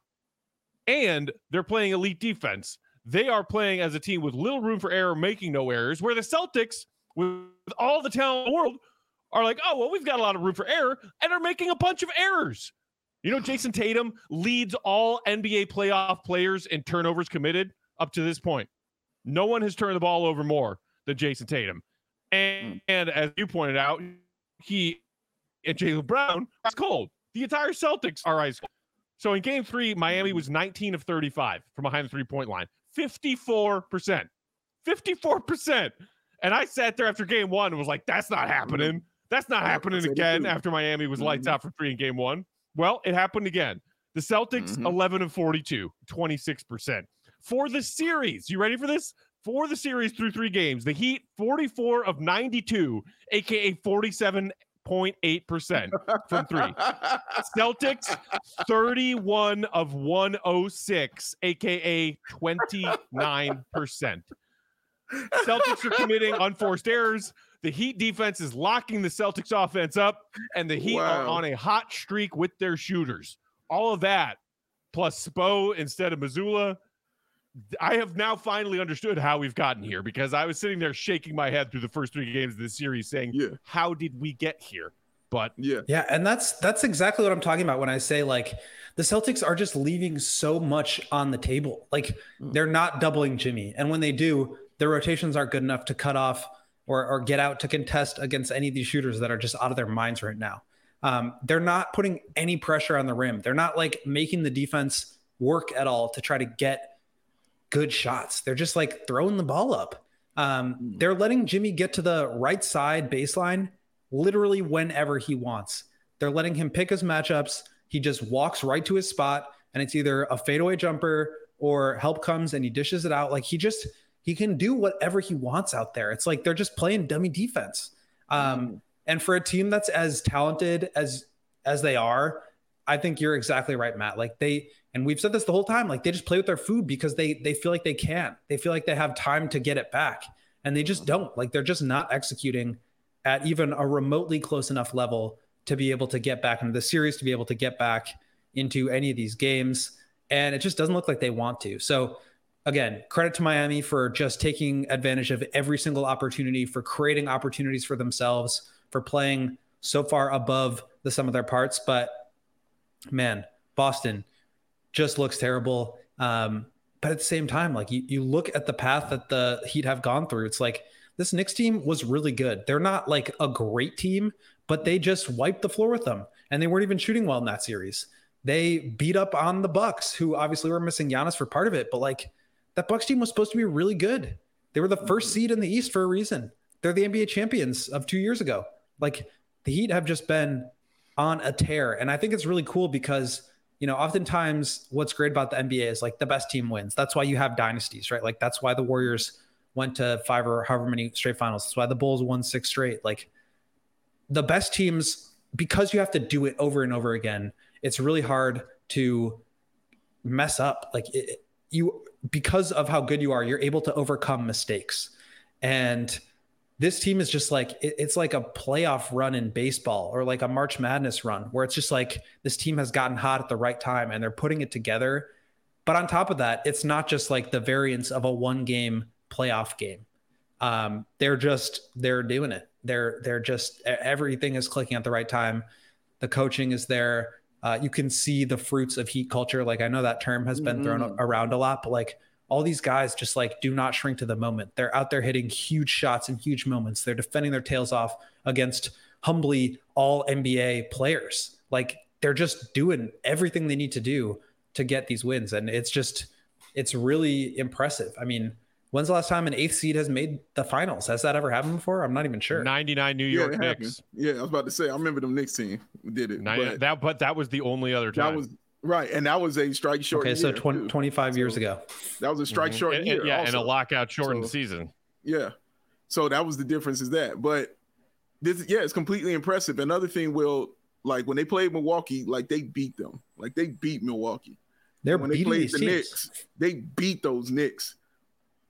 and they're playing elite defense. They are playing as a team with little room for error, making no errors, where the Celtics, with all the talent in the world, are like, oh, well, we've got a lot of room for error and are making a bunch of errors. You know, Jayson Tatum leads all NBA playoff players in turnovers committed up to this point. No one has turned the ball over more than Jayson Tatum. And, hmm. and as you pointed out, he and Jaylen Brown is cold. The entire Celtics are ice cold. So in game three, Miami was 19 of 35 from behind the three point line, 54%. 54%. And I sat there after game one and was like, that's not happening. That's not happening again after Miami was lights mm-hmm. out for three in game one. Well, it happened again. The Celtics, mm-hmm. 11 of 42, 26%. For the series, you ready for this? For the series through three games, the Heat, 44 of 92, aka 47 0.8% from three. *laughs* Celtics, 31 of 106, aka 29%. Celtics are committing unforced errors. The Heat defense is locking the Celtics offense up, and the Heat wow. are on a hot streak with their shooters. All of that, plus Spo instead of Mazzulla. I have now finally understood how we've gotten here because I was sitting there shaking my head through the first three games of this series, saying, yeah. "How did we get here?" But yeah, yeah, and that's that's exactly what I'm talking about when I say like the Celtics are just leaving so much on the table. Like mm. they're not doubling Jimmy, and when they do, their rotations aren't good enough to cut off or, or get out to contest against any of these shooters that are just out of their minds right now. Um, they're not putting any pressure on the rim. They're not like making the defense work at all to try to get good shots. They're just like throwing the ball up. Um, hmm. they're letting Jimmy get to the right side baseline literally whenever he wants. They're letting him pick his matchups. He just walks right to his spot, and it's either a fadeaway jumper or help comes and he dishes it out. Like he just he can do whatever he wants out there. It's like they're just playing dummy defense. Um, mm. And for a team that's as talented as as they are, I think you're exactly right, Matt. Like they and we've said this the whole time. Like they just play with their food because they they feel like they can. They feel like they have time to get it back, and they just don't. Like they're just not executing at even a remotely close enough level to be able to get back into the series, to be able to get back into any of these games. And it just doesn't look like they want to. So again, credit to Miami for just taking advantage of every single opportunity, for creating opportunities for themselves, for playing so far above the sum of their parts. But man, Boston just looks terrible. Um, but at the same time, like you, you look at the path that the Heat have gone through, it's like this Knicks team was really good. They're not like a great team, but they just wiped the floor with them. And they weren't even shooting well in that series. They beat up on the Bucks, who obviously were missing Giannis for part of it, but like that Bucks team was supposed to be really good. They were the first seed in the East for a reason. They're the NBA champions of two years ago. Like the Heat have just been on a tear. And I think it's really cool because, you know, oftentimes what's great about the NBA is like the best team wins. That's why you have dynasties, right? Like that's why the Warriors went to five or however many straight finals. That's why the Bulls won six straight. Like the best teams, because you have to do it over and over again, it's really hard to mess up. Like it, you because of how good you are, you're able to overcome mistakes. And this team is just like it, it's like a playoff run in baseball or like a March Madness run where it's just like this team has gotten hot at the right time and they're putting it together. But on top of that, it's not just like the variance of a one game playoff game. Um, they're just they're doing it. They're they're just everything is clicking at the right time. The coaching is there uh, you can see the fruits of heat culture. Like I know that term has been mm-hmm. thrown around a lot, but like all these guys just like do not shrink to the moment. They're out there hitting huge shots in huge moments. They're defending their tails off against humbly all NBA players. Like they're just doing everything they need to do to get these wins. And it's just, it's really impressive. I mean, when's the last time an eighth seed has made the finals? Has that ever happened before? I'm not even sure. 99 New York yeah, Knicks. Yeah, I was about to say, I remember them Knicks team did it. 90, but that, but that was the only other time. that was right. And that was a strike short. Okay, so year, 20, too. 25 years So ago. That was a strike Mhm. short And- year. and- yeah, and a lockout shortened So- season. Yeah. So that was the difference is that. But this yeah, it's completely impressive. Another thing will like when they played Milwaukee, like they beat them. Like they beat Milwaukee. They're when they beating played these the teams. Knicks, they beat those Knicks.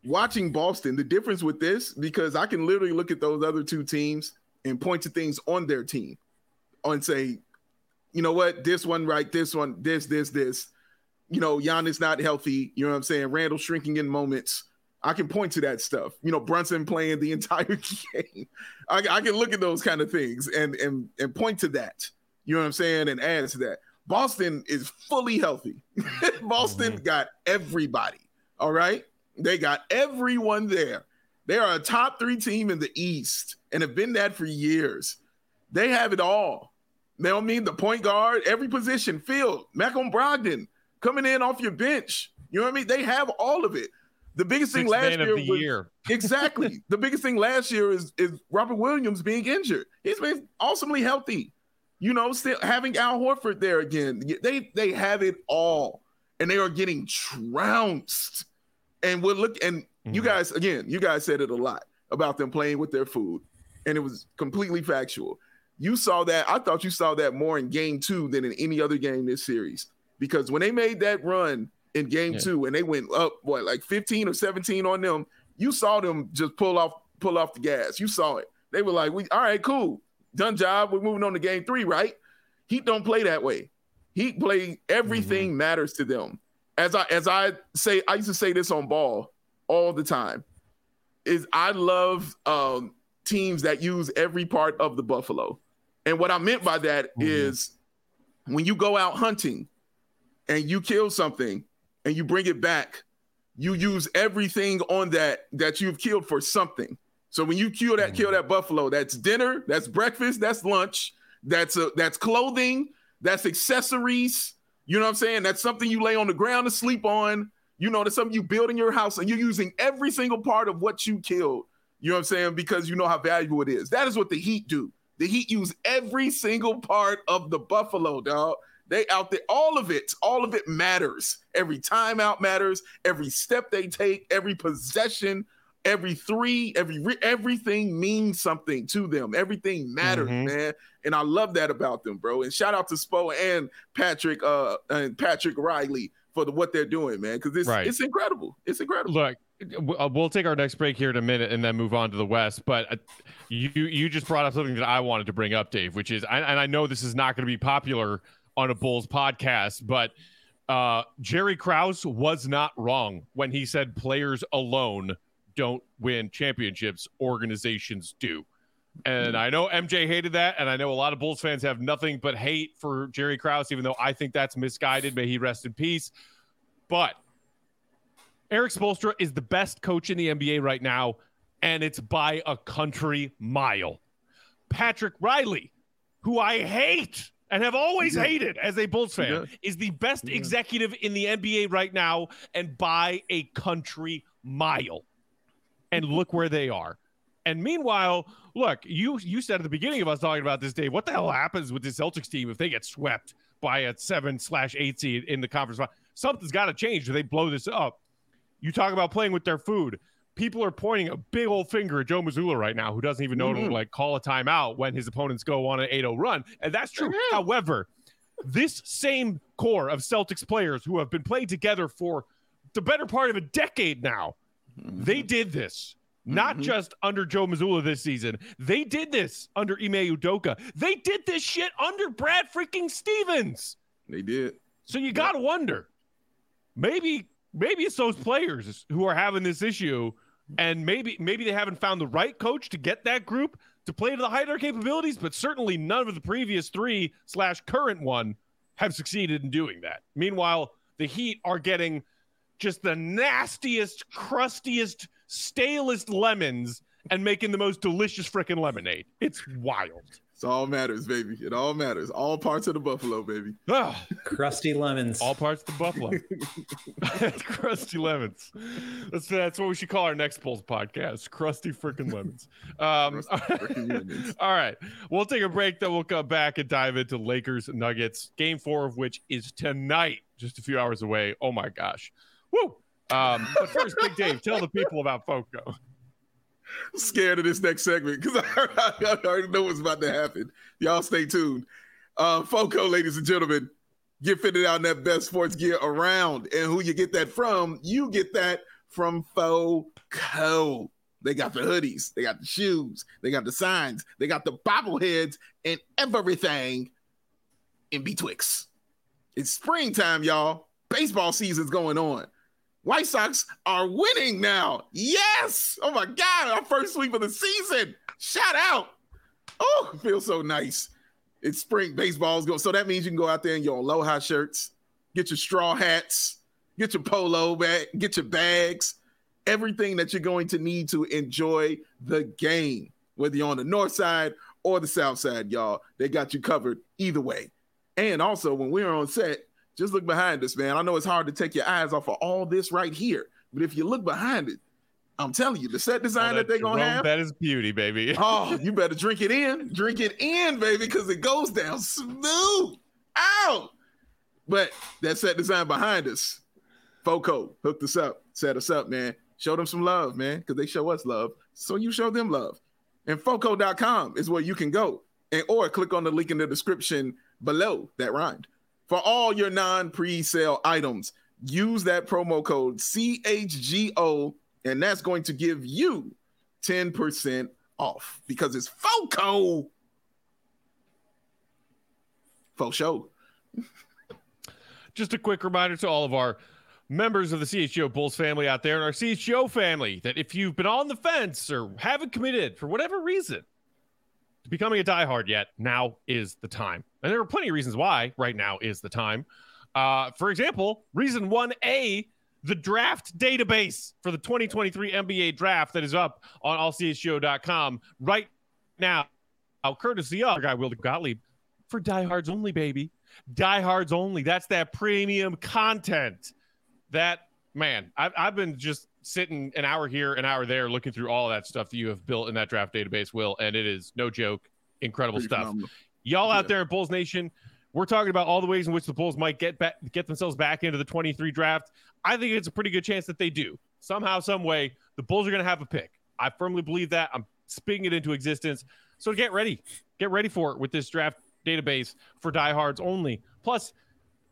Watching Boston, the difference with this, because I can literally look at those other two teams and point to things on their team and say, you know what, this one right, this one, this, this, this. You know, Giannis not healthy. You know what I'm saying? Randall shrinking in moments. I can point to that stuff. You know, Brunson playing the *laughs* entire game. I, I can look at those kind of things and and and point to that. You know what I'm saying? And add to that. Boston is fully healthy. *laughs* Boston mm-hmm. got everybody. All right. They got everyone there. They are a top three team in the East and have been that for years. They have it all. They don't mean the point guard, every position filled. Malcolm Brogdon coming in off your bench. You know what I mean? They have all of it. The biggest thing last year was year. *laughs* exactly. *laughs* the biggest thing last year is is Robert Williams being injured. He's been awesomely healthy. You know, still having Al Horford there again. They they have it all, and they are getting trounced. And we're look and you Mhm. guys again. You guys said it a lot about them playing with their food, and it was completely factual. You saw that. I thought you saw that more in Game Two than in any other game this series because when they made that run in Game Yeah. Two and they went up what like fifteen or seventeen on them, you saw them just pull off pull off the gas. You saw it. They were like, "We all right, cool, done job. We're moving on to Game Three, right?" Heat don't play that way. Heat play everything matters to them. As I as I say, I used to say this on ball all the time. Is I love um, teams that use every part of the buffalo, and what I meant by that oh, is when you go out hunting and you kill something and you bring it back, you use everything on that that you've killed for something. So when you kill that kill that buffalo, that's dinner, that's breakfast, that's lunch, that's a that's clothing, that's accessories. You know what I'm saying? That's something you lay on the ground to sleep on. You know, that's something you build in your house, and you're using every single part of what you killed. You know what I'm saying? Because you know how valuable it is. That is what the Heat do. The Heat use every single part of the buffalo, dog. They out there, all of it, all of it matters. Every timeout matters. Every step they take, every possession, every three, every everything means something to them. Everything matters, Mhm. man. And I love that about them, bro. And shout out to Spo and Patrick, uh, and Patrick Riley for the, what they're doing, man. Because it's Right. it's incredible. It's incredible. Look, w- we'll take our next break here in a minute and then move on to the West. But uh, you you just brought up something that I wanted to bring up, Dave, which is, and I know this is not going to be popular on a Bulls podcast, but uh, Jerry Krause was not wrong when he said players alone don't win championships; organizations do. And I know MJ hated that, and I know a lot of Bulls fans have nothing but hate for Jerry Krause, even though I think that's misguided. May he rest in peace. But Erik Spoelstra is the best coach in the NBA right now, and it's by a country mile. Patrick Riley, who I hate and have always Yeah. hated as a Bulls fan, Yeah. is the best Yeah. executive in the NBA right now, and by a country mile. And look where they are. And meanwhile, look, you you said at the beginning of us talking about this, Dave. What the hell happens with the Celtics team if they get swept by a seven slash eight seed in the conference? Something's got to change. Do they blow this up? You talk about playing with their food. People are pointing a big old finger at Joe Mazzulla right now, who doesn't even know to Mhm. like call a timeout when his opponents go on an 8-0 run, and that's true. However, this same core of Celtics players who have been playing together for the better part of a decade now, they did this. Not Mhm. just under Joe Mazzulla this season. They did this under Ime Udoka. They did this shit under Brad freaking Stevens. They did. So you got to wonder, maybe maybe it's those players who are having this issue, and maybe maybe they haven't found the right coach to get that group to play to the height of their capabilities. But certainly none of the previous three slash current one have succeeded in doing that. Meanwhile, the Heat are getting just the nastiest, crustiest, stalest lemons and making the most delicious freaking lemonade. It's wild. It's all matters, baby. It all matters. All parts of the buffalo, baby. Oh, *laughs* Crusty lemons. all parts of the buffalo. *laughs* *laughs* Crusty lemons. That's that's what we should call our next Bulls podcast. Crusty freaking lemons. Um, Crusty frickin' lemons. all right, we'll take a break. Then we'll come back and dive into Lakers Nuggets. Game four of which is tonight, just a few hours away. Oh my gosh, woo! Um, but first, Big Dave, tell the people about Foco. I'm scared of this next segment because *laughs* I, I already know what's about to happen. Y'all stay tuned. Uh, Foco, ladies and gentlemen, get fitted out in that best sports gear around. And who you get that from? You get that from Foco. They got the hoodies, they got the shoes, they got the signs, they got the bobbleheads, and everything in betwixt. It's springtime, y'all. Baseball season's going on. White Sox are winning now. Yes. Oh my God. Our first sweep of the season. Shout out. Oh, feels so nice. It's spring. Baseball's going. So that means you can go out there in your Aloha shirts, get your straw hats, get your polo bag, get your bags, everything that you're going to need to enjoy the game, whether you're on the north side or the south side, y'all. They got you covered either way. And also, when we're on set, just look behind us, man. I know it's hard to take your eyes off of all this right here, but if you look behind it, I'm telling you, the set design Oh, that they're gonna Jerome have. Bettis beauty, baby. *laughs* Oh, you better drink it in. Drink it in, baby, because it goes down smooth. Ow! But that set design behind us, Foco hooked us up, set us up, man. Show them some love, man, because they show us love. So you show them love. And Foco.com is where you can go. And or click on the link in the description below that rhymed. For all your non-pre-sale items, use that promo code CHGO, and that's going to give you 10% off because it's FOCO. Faux show. Just a quick reminder to all of our members of the CHGO Bulls family out there and our CHGO family that if you've been on the fence or haven't committed for whatever reason to becoming a diehard yet, now is the time. And there are plenty of reasons why right now is the time. Uh, for example, reason 1A, the draft database for the 2023 NBA draft that is up on allchgo.com right now. Now, courtesy of our guy Will Gottlieb for diehards only, baby. Diehards only. That's that premium content. That man, I've, I've been just sitting an hour here, an hour there, looking through all that stuff that you have built in that draft database, Will, and it is no joke, incredible Pretty stuff. phenomenal. Y'all out there in Bulls Nation, we're talking about all the ways in which the Bulls might get back, get themselves back into the 23 draft. I think it's a pretty good chance that they do. Somehow, some way, the Bulls are going to have a pick. I firmly believe that. I'm speaking it into existence. So get ready, get ready for it with this draft database for diehards only. Plus,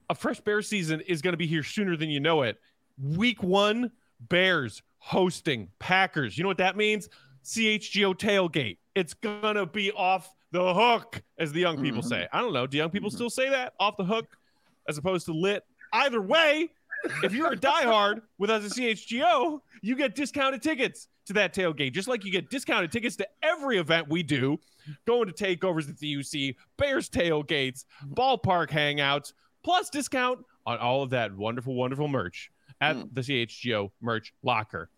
a fresh Bears season is going to be here sooner than you know it. Week one, Bears hosting Packers. You know what that means? CHGO tailgate. It's going to be off the hook, as the young people Mhm. say. I don't know. Do young people still say that? Off the hook as opposed to lit? Either way, if you're a diehard with us at CHGO, you get discounted tickets to that tailgate, just like you get discounted tickets to every event we do, going to takeovers at the UC, Bears tailgates, ballpark hangouts, plus discount on all of that wonderful, wonderful merch at Mm. the CHGO merch locker.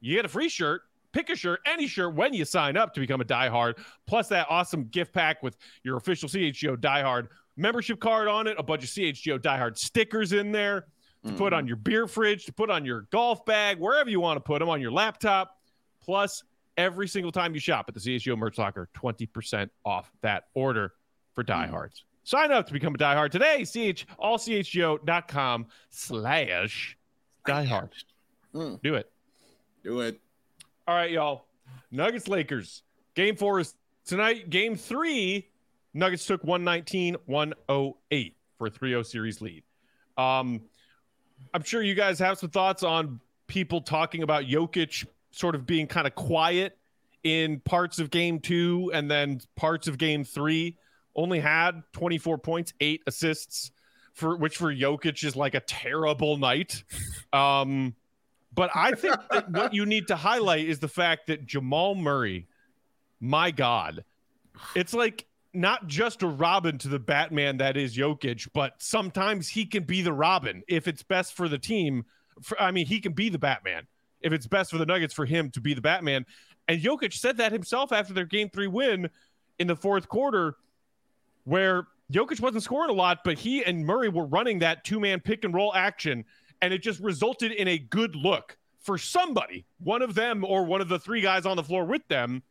You get a free shirt. Pick a shirt, any shirt, when you sign up to become a diehard, plus that awesome gift pack with your official CHGO diehard membership card on it, a bunch of CHGO diehard stickers in there to put Mm-hmm. on your beer fridge, to put on your golf bag, wherever you want to put them, on your laptop. Plus, every single time you shop at the CHGO merch locker, 20% off that order for diehards. Sign up to become a diehard today. CH allchgo.com slash diehard. Mm. Do it. Do it. All right, y'all. Nuggets Lakers. Game four is tonight. Game three, Nuggets took 119 108 for a 3 0 series lead. Um, I'm sure you guys have some thoughts on people talking about Jokic sort of being kind of quiet in parts of game two and then parts of game three. Only had 24 points, eight assists, for which for Jokic is like a terrible night. Um, but I think that what you need to highlight is the fact that Jamal Murray, my God, it's like not just a Robin to the Batman that is Jokic, but sometimes he can be the Robin if it's best for the team. For, I mean, he can be the Batman if it's best for the Nuggets for him to be the Batman. And Jokic said that himself after their game three win. in the fourth quarter where Jokic wasn't scoring a lot, but he and Murray were running that two man pick and roll action, and it just resulted in a good look for somebody, one of them or one of the three guys on the floor with them,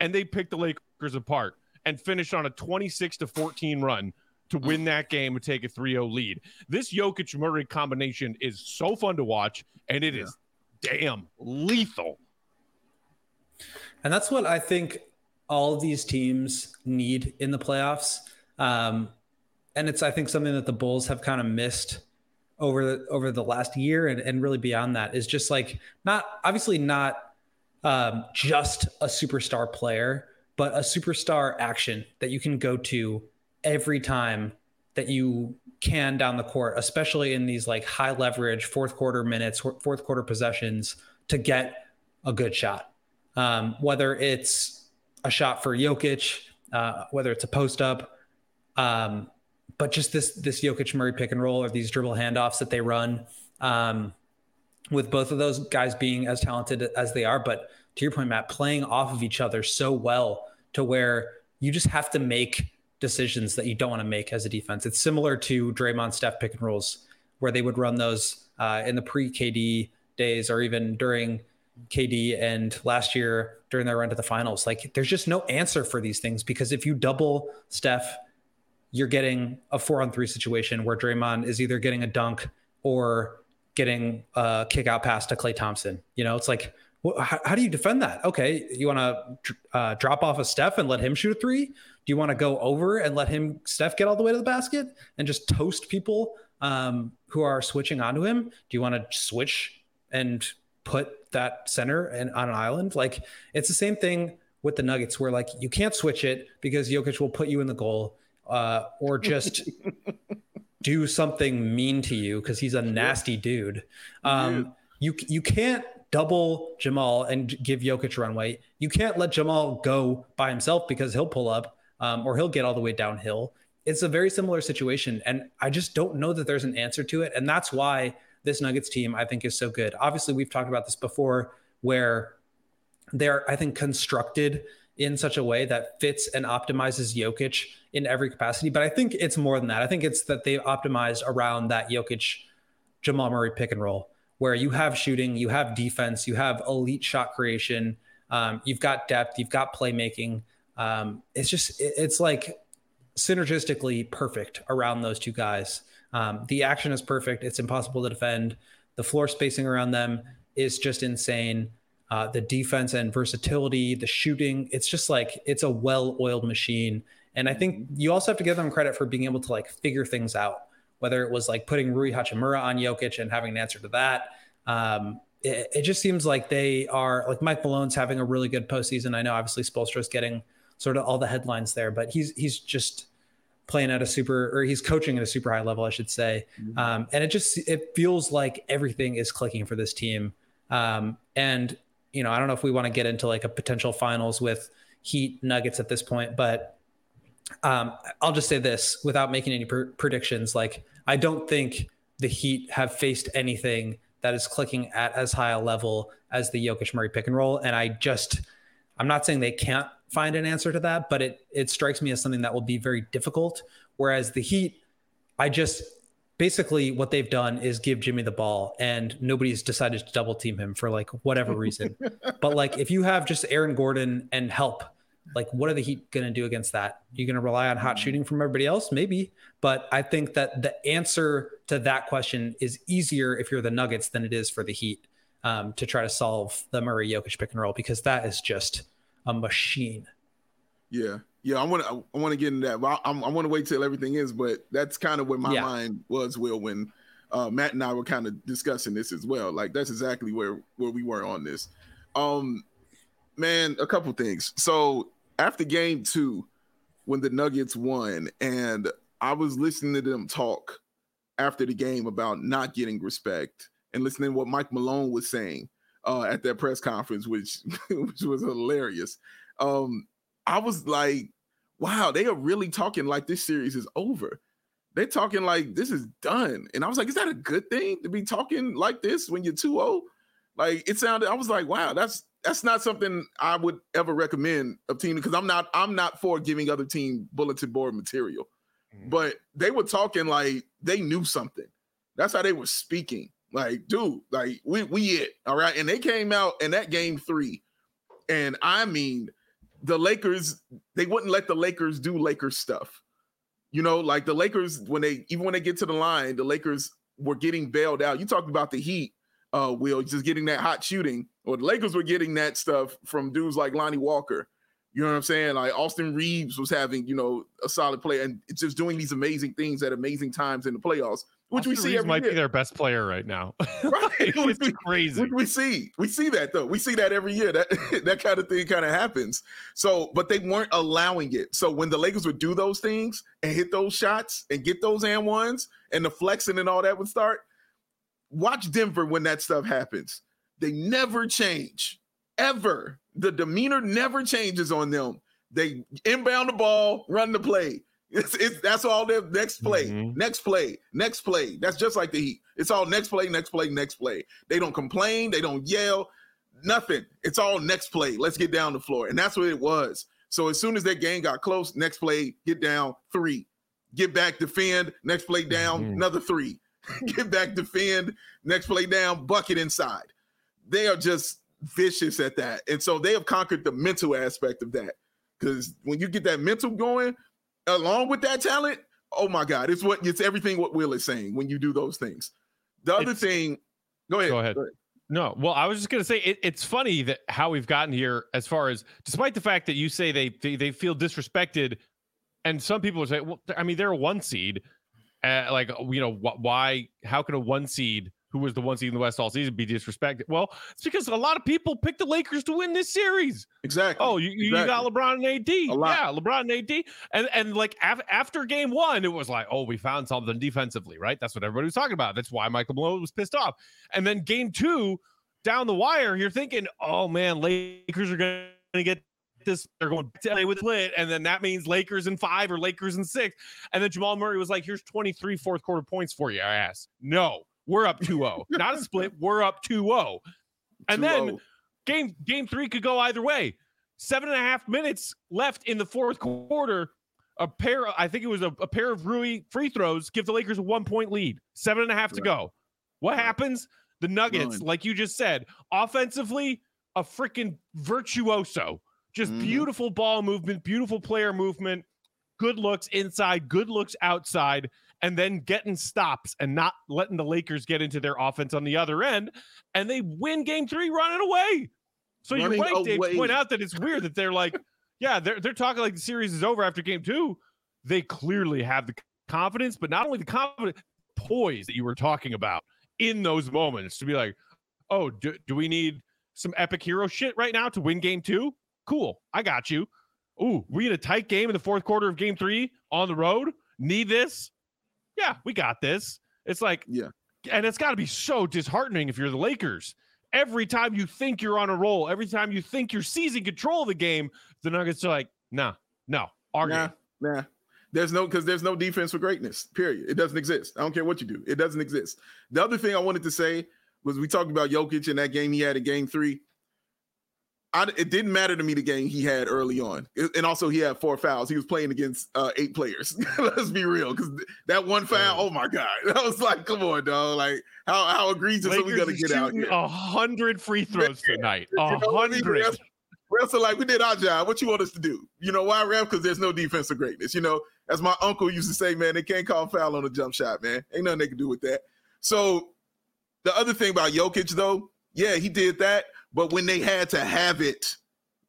and they picked the Lakers apart and finished on a 26 to 14 run to win that game and take a 3-0 lead. This Jokic Murray combination is so fun to watch and it yeah. is damn lethal. And that's what I think all of these teams need in the playoffs. Um, and it's I think something that the Bulls have kind of missed over the over the last year and, and really beyond that is just like not obviously not um, just a superstar player, but a superstar action that you can go to every time that you can down the court, especially in these like high leverage fourth quarter minutes, fourth quarter possessions to get a good shot. Um, whether it's a shot for Jokic, uh, whether it's a post up, um, but just this this Jokic Murray pick and roll or these dribble handoffs that they run, um, with both of those guys being as talented as they are, but to your point, Matt, playing off of each other so well to where you just have to make decisions that you don't want to make as a defense. It's similar to Draymond Steph pick and rolls, where they would run those uh, in the pre KD days or even during KD and last year during their run to the finals. Like there's just no answer for these things because if you double Steph, you're getting a four on three situation where Draymond is either getting a dunk or getting a kick out pass to Klay Thompson. You know, it's like, how, how, do you defend that? Okay, you want to uh, drop off a Steph and let him shoot a three? Do you want to go over and let him Steph get all the way to the basket and just toast people um, who are switching onto him? Do you want to switch and put that center and on an island? Like it's the same thing with the Nuggets, where like you can't switch it because Jokic will put you in the goal, uh, or just *laughs* do something mean to you because he's a nasty dude. Um, you you can't double Jamal and give Jokic runway. You can't let Jamal go by himself because he'll pull up um, or he'll get all the way downhill. It's a very similar situation. And I just don't know that there's an answer to it. And that's why this Nuggets team, I think, is so good. Obviously, we've talked about this before where they're, I think, constructed in such a way that fits and optimizes Jokic in every capacity. But I think it's more than that. I think it's that they optimized around that Jokic Jamal Murray pick and roll, where you have shooting, you have defense, you have elite shot creation, um, you've got depth, you've got playmaking. Um, it's just it's like synergistically perfect around those two guys. Um, the action is perfect. It's impossible to defend. The floor spacing around them is just insane. Uh, the defense and versatility, the shooting, it's just like it's a well-oiled machine. And I think you also have to give them credit for being able to like figure things out. Whether it was like putting Rui Hachimura on Jokic and having an answer to that, um, it, it, just seems like they are like Mike Malone's having a really good postseason. I know obviously Spoelstra's getting sort of all the headlines there. But he's he's just playing at a super or he's coaching at a super high level, I should say. Mm-hmm. Um, and it just it feels like everything is clicking for this team. Um, and you know, I don't know if we want to get into like a potential finals with Heat Nuggets at this point, but um, I'll just say this without making any pr- predictions. Like, I don't think the Heat have faced anything that is clicking at as high a level as the Jokic Murray pick and roll. And I just, I'm not saying they can't find an answer to that, but it it strikes me as something that will be very difficult. Whereas the Heat, I just basically what they've done is give Jimmy the ball and nobody's decided to double team him for like whatever reason. *laughs* but like if you have just Aaron Gordon and help, like what are the Heat going to do against that? You're going to rely on hot shooting from everybody else, maybe. But I think that the answer to that question is easier if you're the Nuggets than it is for the Heat um, to try to solve the Murray Jokic pick and roll because that is just a machine. Yeah, yeah. I want to. I want to get into that. I, I, I want to wait till everything is, but that's kind of where my yeah. mind was. Will when uh, Matt and I were kind of discussing this as well. Like that's exactly where where we were on this. Um, man, a couple things. So after game two, when the Nuggets won, and I was listening to them talk after the game about not getting respect and listening to what Mike Malone was saying uh, at that press conference, which *laughs* which was hilarious. Um, I was like, wow, they are really talking like this series is over. They're talking like this is done. And I was like, is that a good thing to be talking like this when you're 2-0? Like it sounded, I was like, wow, that's that's not something I would ever recommend a team because I'm not I'm not for giving other team bulletin board material. Mm-hmm. But they were talking like they knew something. That's how they were speaking. Like, dude, like we we it. All right. And they came out in that game three. And I mean, the Lakers, they wouldn't let the Lakers do Lakers stuff. You know, like the Lakers, when they even when they get to the line, the Lakers were getting bailed out. You talked about the Heat, uh, Will, just getting that hot shooting, or the Lakers were getting that stuff from dudes like Lonnie Walker. You know what I'm saying? Like Austin Reaves was having, you know, a solid play and just doing these amazing things at amazing times in the playoffs which Austin we see Reaves might year. be their best player right now. *laughs* Right, it's crazy. We, we see, we see that though. We see that every year. That *laughs* that kind of thing kind of happens. So, but they weren't allowing it. So when the Lakers would do those things and hit those shots and get those and ones and the flexing and all that would start, watch Denver when that stuff happens. They never change ever. The demeanor never changes on them. They inbound the ball, run the play. It's, it's that's all their next play, mm-hmm. next play, next play. That's just like the Heat. It's all next play, next play, next play. They don't complain, they don't yell, nothing. It's all next play. Let's get down the floor, and that's what it was. So as soon as that game got close, next play, get down three, get back, defend. Next play down, mm-hmm. another three, *laughs* get back, defend. Next play down, bucket inside. They are just vicious at that, and so they have conquered the mental aspect of that. Because when you get that mental going, along with that talent, oh my God, it's what it's everything what Will is saying when you do those things. The other it's, thing, go ahead. Go ahead. Go ahead. No, well, I was just going to say it, it's funny that how we've gotten here, as far as despite the fact that you say they they, they feel disrespected, and some people would say, well, I mean, they're a one seed, uh, like you know, wh- why? How can a one seed who was the one seed in the West all season, be disrespected. Well, it's because a lot of people picked the Lakers to win this series. Exactly. Oh, you, exactly. you got LeBron and AD. Yeah, LeBron and AD. And and like af- after game one, it was like, oh, we found something defensively, right? That's what everybody was talking about. That's why Michael Malone was pissed off. And then game two, down the wire, you're thinking, oh man, Lakers are going to get this. They're going to LA with split, and then that means Lakers in five or Lakers in six. And then Jamal Murray was like, "Here's 23 fourth quarter points for you." I asked, "No, we're up 2-0. *laughs* Not a split, we're up 2-0. And 2-0. then oh. game game three could go either way. Seven and a half minutes left in the fourth quarter. A pair, I think it was a, a pair of Rui free throws give the Lakers a one point lead. Seven and a half right. to go. What right. happens? The Nuggets, Run. like you just said, offensively, a freaking virtuoso. Just mm. beautiful ball movement, beautiful player movement, good looks inside, good looks outside and then getting stops and not letting the Lakers get into their offense on the other end, and they win game three running away. So running you're right, Dave, point out that it's weird that they're like, *laughs* yeah, they're they're talking like the series is over after game two. They clearly have the confidence, but not only the confidence, poise that you were talking about in those moments to be like, oh, do, do we need some epic hero shit right now to win game two? Cool, I got you. Ooh, we in a tight game in the fourth quarter of game three on the road. Need this? yeah, we got this. It's like, yeah. And it's got to be so disheartening if you're the Lakers. Every time you think you're on a roll, every time you think you're seizing control of the game, the Nuggets are like, nah, no, our nah, Nah, there's no because there's no defense for greatness. Period. It doesn't exist. I don't care what you do. It doesn't exist. The other thing I wanted to say was we talked about Jokic in that game he had in game three. I, it didn't matter to me the game he had early on, and also he had four fouls. He was playing against uh, eight players. *laughs* Let's be real, because that one foul, oh my god, *laughs* I was like, come on, dog. Like, how how egregious Lakers are we gonna get out here? A hundred free *laughs* throws tonight. A hundred. Refs are like, we did our job. What you want us to do? You know why, ref? Because there's no defensive greatness. You know, as my uncle used to say, man, they can't call foul on a jump shot, man. Ain't nothing they can do with that. So the other thing about Jokic, though, yeah, he did that. But when they had to have it,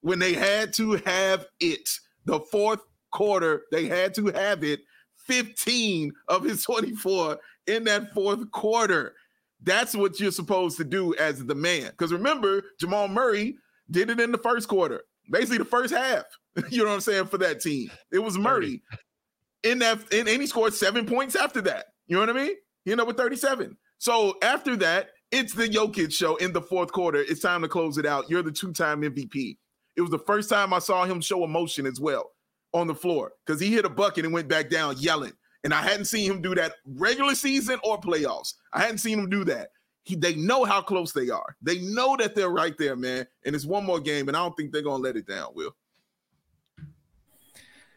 when they had to have it, the fourth quarter, they had to have it 15 of his 24 in that fourth quarter. That's what you're supposed to do as the man. Because remember, Jamal Murray did it in the first quarter, basically the first half. *laughs* you know what I'm saying? For that team, it was Murray in that, and, and he scored seven points after that. You know what I mean? He ended up with 37. So after that, it's the Jokic show in the fourth quarter. It's time to close it out. You're the two-time MVP. It was the first time I saw him show emotion as well on the floor because he hit a bucket and went back down yelling. And I hadn't seen him do that regular season or playoffs. I hadn't seen him do that. he, they know how close they are. They know that they're right there, man. And it's one more game, and I don't think they're gonna let it down. Will.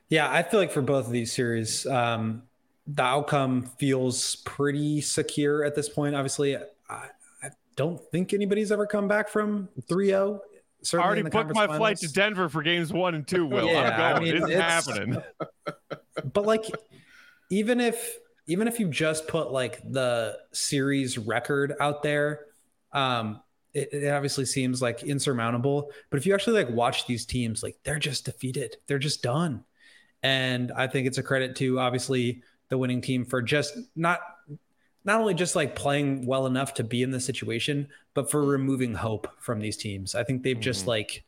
Yeah, I feel like for both of these series, um, the outcome feels pretty secure at this point. Obviously, don't think anybody's ever come back from 3 0. I already booked my finals. flight to Denver for games one and two. Will yeah, I'm going. I mean, it's, it's happening. *laughs* But like, even if even if you just put like the series record out there, um, it, it, obviously seems like insurmountable. But if you actually like watch these teams, like they're just defeated, they're just done. And I think it's a credit to obviously the winning team for just not not only just like playing well enough to be in the situation, but for removing hope from these teams. I think they've mm-hmm. just like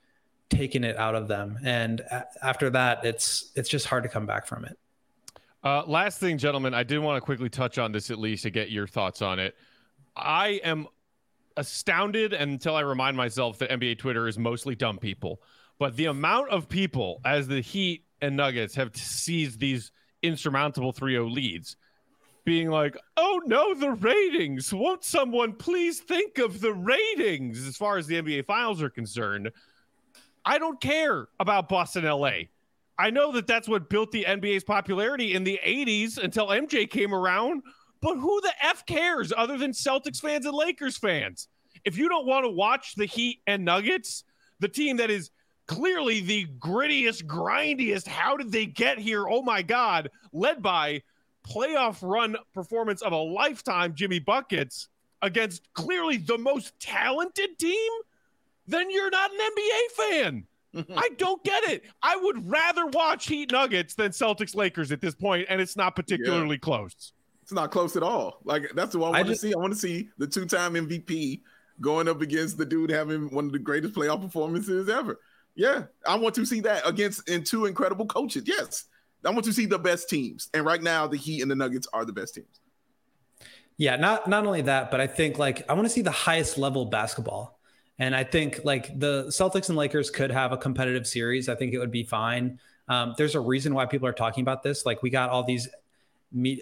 taken it out of them, and after that, it's it's just hard to come back from it. Uh, last thing, gentlemen, I did want to quickly touch on this at least to get your thoughts on it. I am astounded until I remind myself that NBA Twitter is mostly dumb people. But the amount of people, as the Heat and Nuggets have seized these insurmountable 3 0 leads, being like, oh no, the ratings. Won't someone please think of the ratings as far as the NBA finals are concerned? I don't care about Boston LA. I know that that's what built the NBA's popularity in the 80s until MJ came around, but who the F cares other than Celtics fans and Lakers fans? If you don't want to watch the Heat and Nuggets, the team that is clearly the grittiest, grindiest, how did they get here? Oh my God, led by playoff run performance of a lifetime, Jimmy Buckets, against clearly the most talented team, then you're not an NBA fan. *laughs* I don't get it. I would rather watch Heat Nuggets than Celtics Lakers at this point, and it's not particularly yeah. close. It's not close at all. Like that's what I want to see. I want to see the two-time MVP going up against the dude having one of the greatest playoff performances ever. Yeah, I want to see that against in two incredible coaches. Yes, I want to see the best teams, and right now the Heat and the Nuggets are the best teams. Yeah, not not only that, but I think like I want to see the highest level basketball. And I think like the Celtics and Lakers could have a competitive series. I think it would be fine. Um, there's a reason why people are talking about this. Like we got all these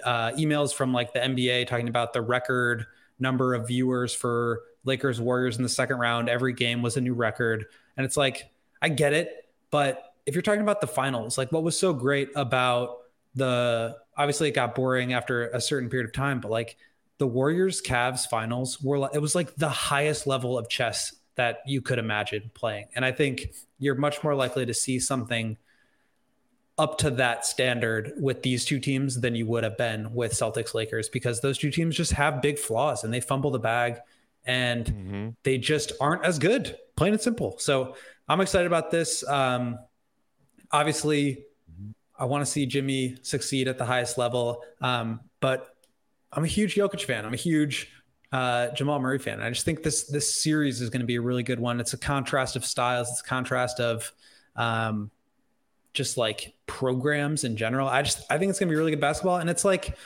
uh, emails from like the NBA talking about the record number of viewers for Lakers Warriors in the second round. Every game was a new record. And it's like, I get it. But if you're talking about the finals, like what was so great about the obviously it got boring after a certain period of time, but like the Warriors Cavs finals were like, it was like the highest level of chess that you could imagine playing. And I think you're much more likely to see something up to that standard with these two teams than you would have been with Celtics Lakers because those two teams just have big flaws and they fumble the bag and mm-hmm. they just aren't as good, plain and simple. So I'm excited about this. Um, obviously, I want to see Jimmy succeed at the highest level, um, but I'm a huge Jokic fan. I'm a huge uh, Jamal Murray fan. I just think this this series is going to be a really good one. It's a contrast of styles. It's a contrast of um, just like programs in general. I just I think it's going to be really good basketball, and it's like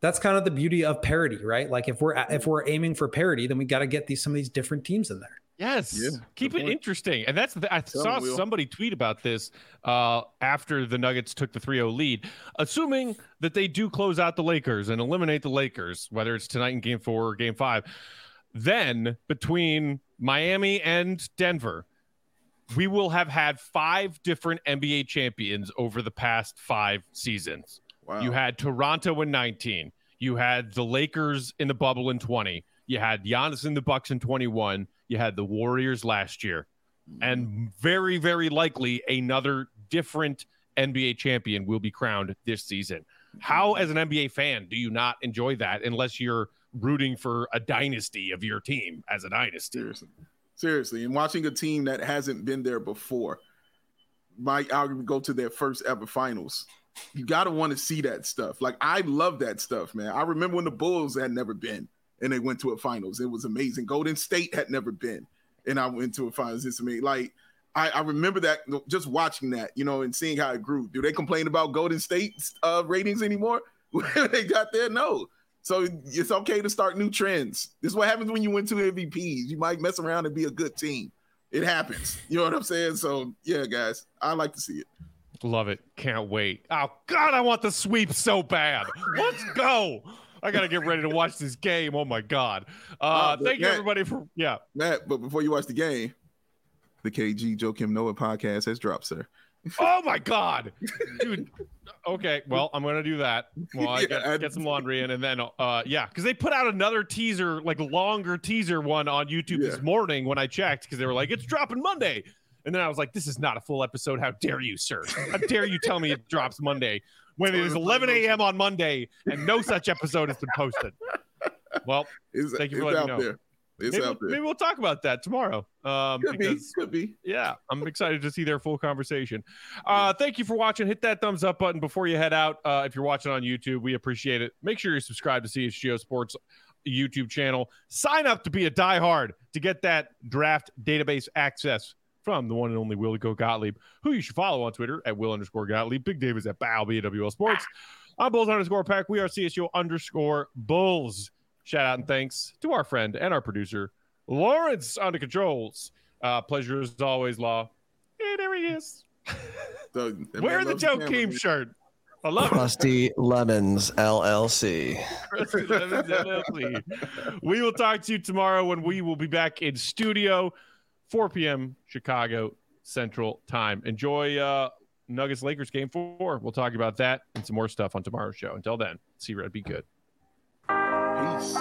that's kind of the beauty of parity, right? Like if we're if we're aiming for parity, then we got to get these some of these different teams in there. Yes, yeah, keep it point. interesting. And that's the, I Tell saw somebody tweet about this uh, after the Nuggets took the 3-0 lead, assuming that they do close out the Lakers and eliminate the Lakers, whether it's tonight in Game Four or Game Five. Then between Miami and Denver, we will have had five different NBA champions over the past five seasons. Wow. You had Toronto in 19. You had the Lakers in the bubble in 20. You had Giannis in the Bucks in 21 you had the Warriors last year, mm-hmm. and very, very likely another different NBA champion will be crowned this season. Mm-hmm. How, as an NBA fan, do you not enjoy that unless you're rooting for a dynasty of your team as a dynasty? Seriously, seriously, and watching a team that hasn't been there before might arguably go to their first ever finals. You gotta want to see that stuff. Like I love that stuff, man. I remember when the Bulls had never been and they went to a finals. It was amazing. Golden State had never been, and I went to a finals. It's amazing. Like I, I remember that just watching that, you know, and seeing how it grew. Do they complain about Golden State's uh, ratings anymore? *laughs* they got there, no. So it's okay to start new trends. This is what happens when you win two MVPs. You might mess around and be a good team. It happens. You know what I'm saying? So yeah, guys, I like to see it. Love it. Can't wait. Oh God, I want the sweep so bad. Let's go. I gotta get ready to watch this game. Oh my god! Uh, Uh, thank you everybody for yeah. Matt, but before you watch the game, the KG Joakim Noah podcast has dropped, sir. Oh my god, *laughs* dude. Okay, well I'm gonna do that. Well, I Yeah, get, I- get some laundry in, and then uh, yeah, because they put out another teaser, like longer teaser one on YouTube Yeah. this morning when I checked, because they were like it's dropping Monday, and then I was like, this is not a full episode. How dare you, sir? How dare you tell me it drops Monday when it is 11 a.m. on Monday and no such episode has been posted. Well, It's, Thank you for letting out me know. there. It's maybe, out there. maybe we'll talk about that tomorrow. Um, could be. Could be. yeah, I'm excited to see their full conversation. *laughs* Uh, thank you for watching. Hit that thumbs up button before you head out. Uh, if you're watching on YouTube, we appreciate it. Make sure you subscribe to CHGO Sports YouTube channel. Sign up to be a diehard to get that draft database access from the one and only Will Go Gottlieb, who you should follow on Twitter at Will underscore Gottlieb. Big Dave is at Bow BWL Sports. I'm Bulls underscore Peck. We are CSU underscore Bulls. Shout out and thanks to our friend and our producer, Lawrence on the controls. Uh, pleasure as always, Law. Hey, there he is. *laughs* So, that man the loves Joe camera, Keem man. shirt. I love it. Crusty Lemons LLC. we will talk to you tomorrow when we will be back in studio, 4 p.m. Chicago Central Time. Enjoy uh, Nuggets Lakers game four. We'll talk about that and some more stuff on tomorrow's show. Until then, see you, Red, be good. Peace.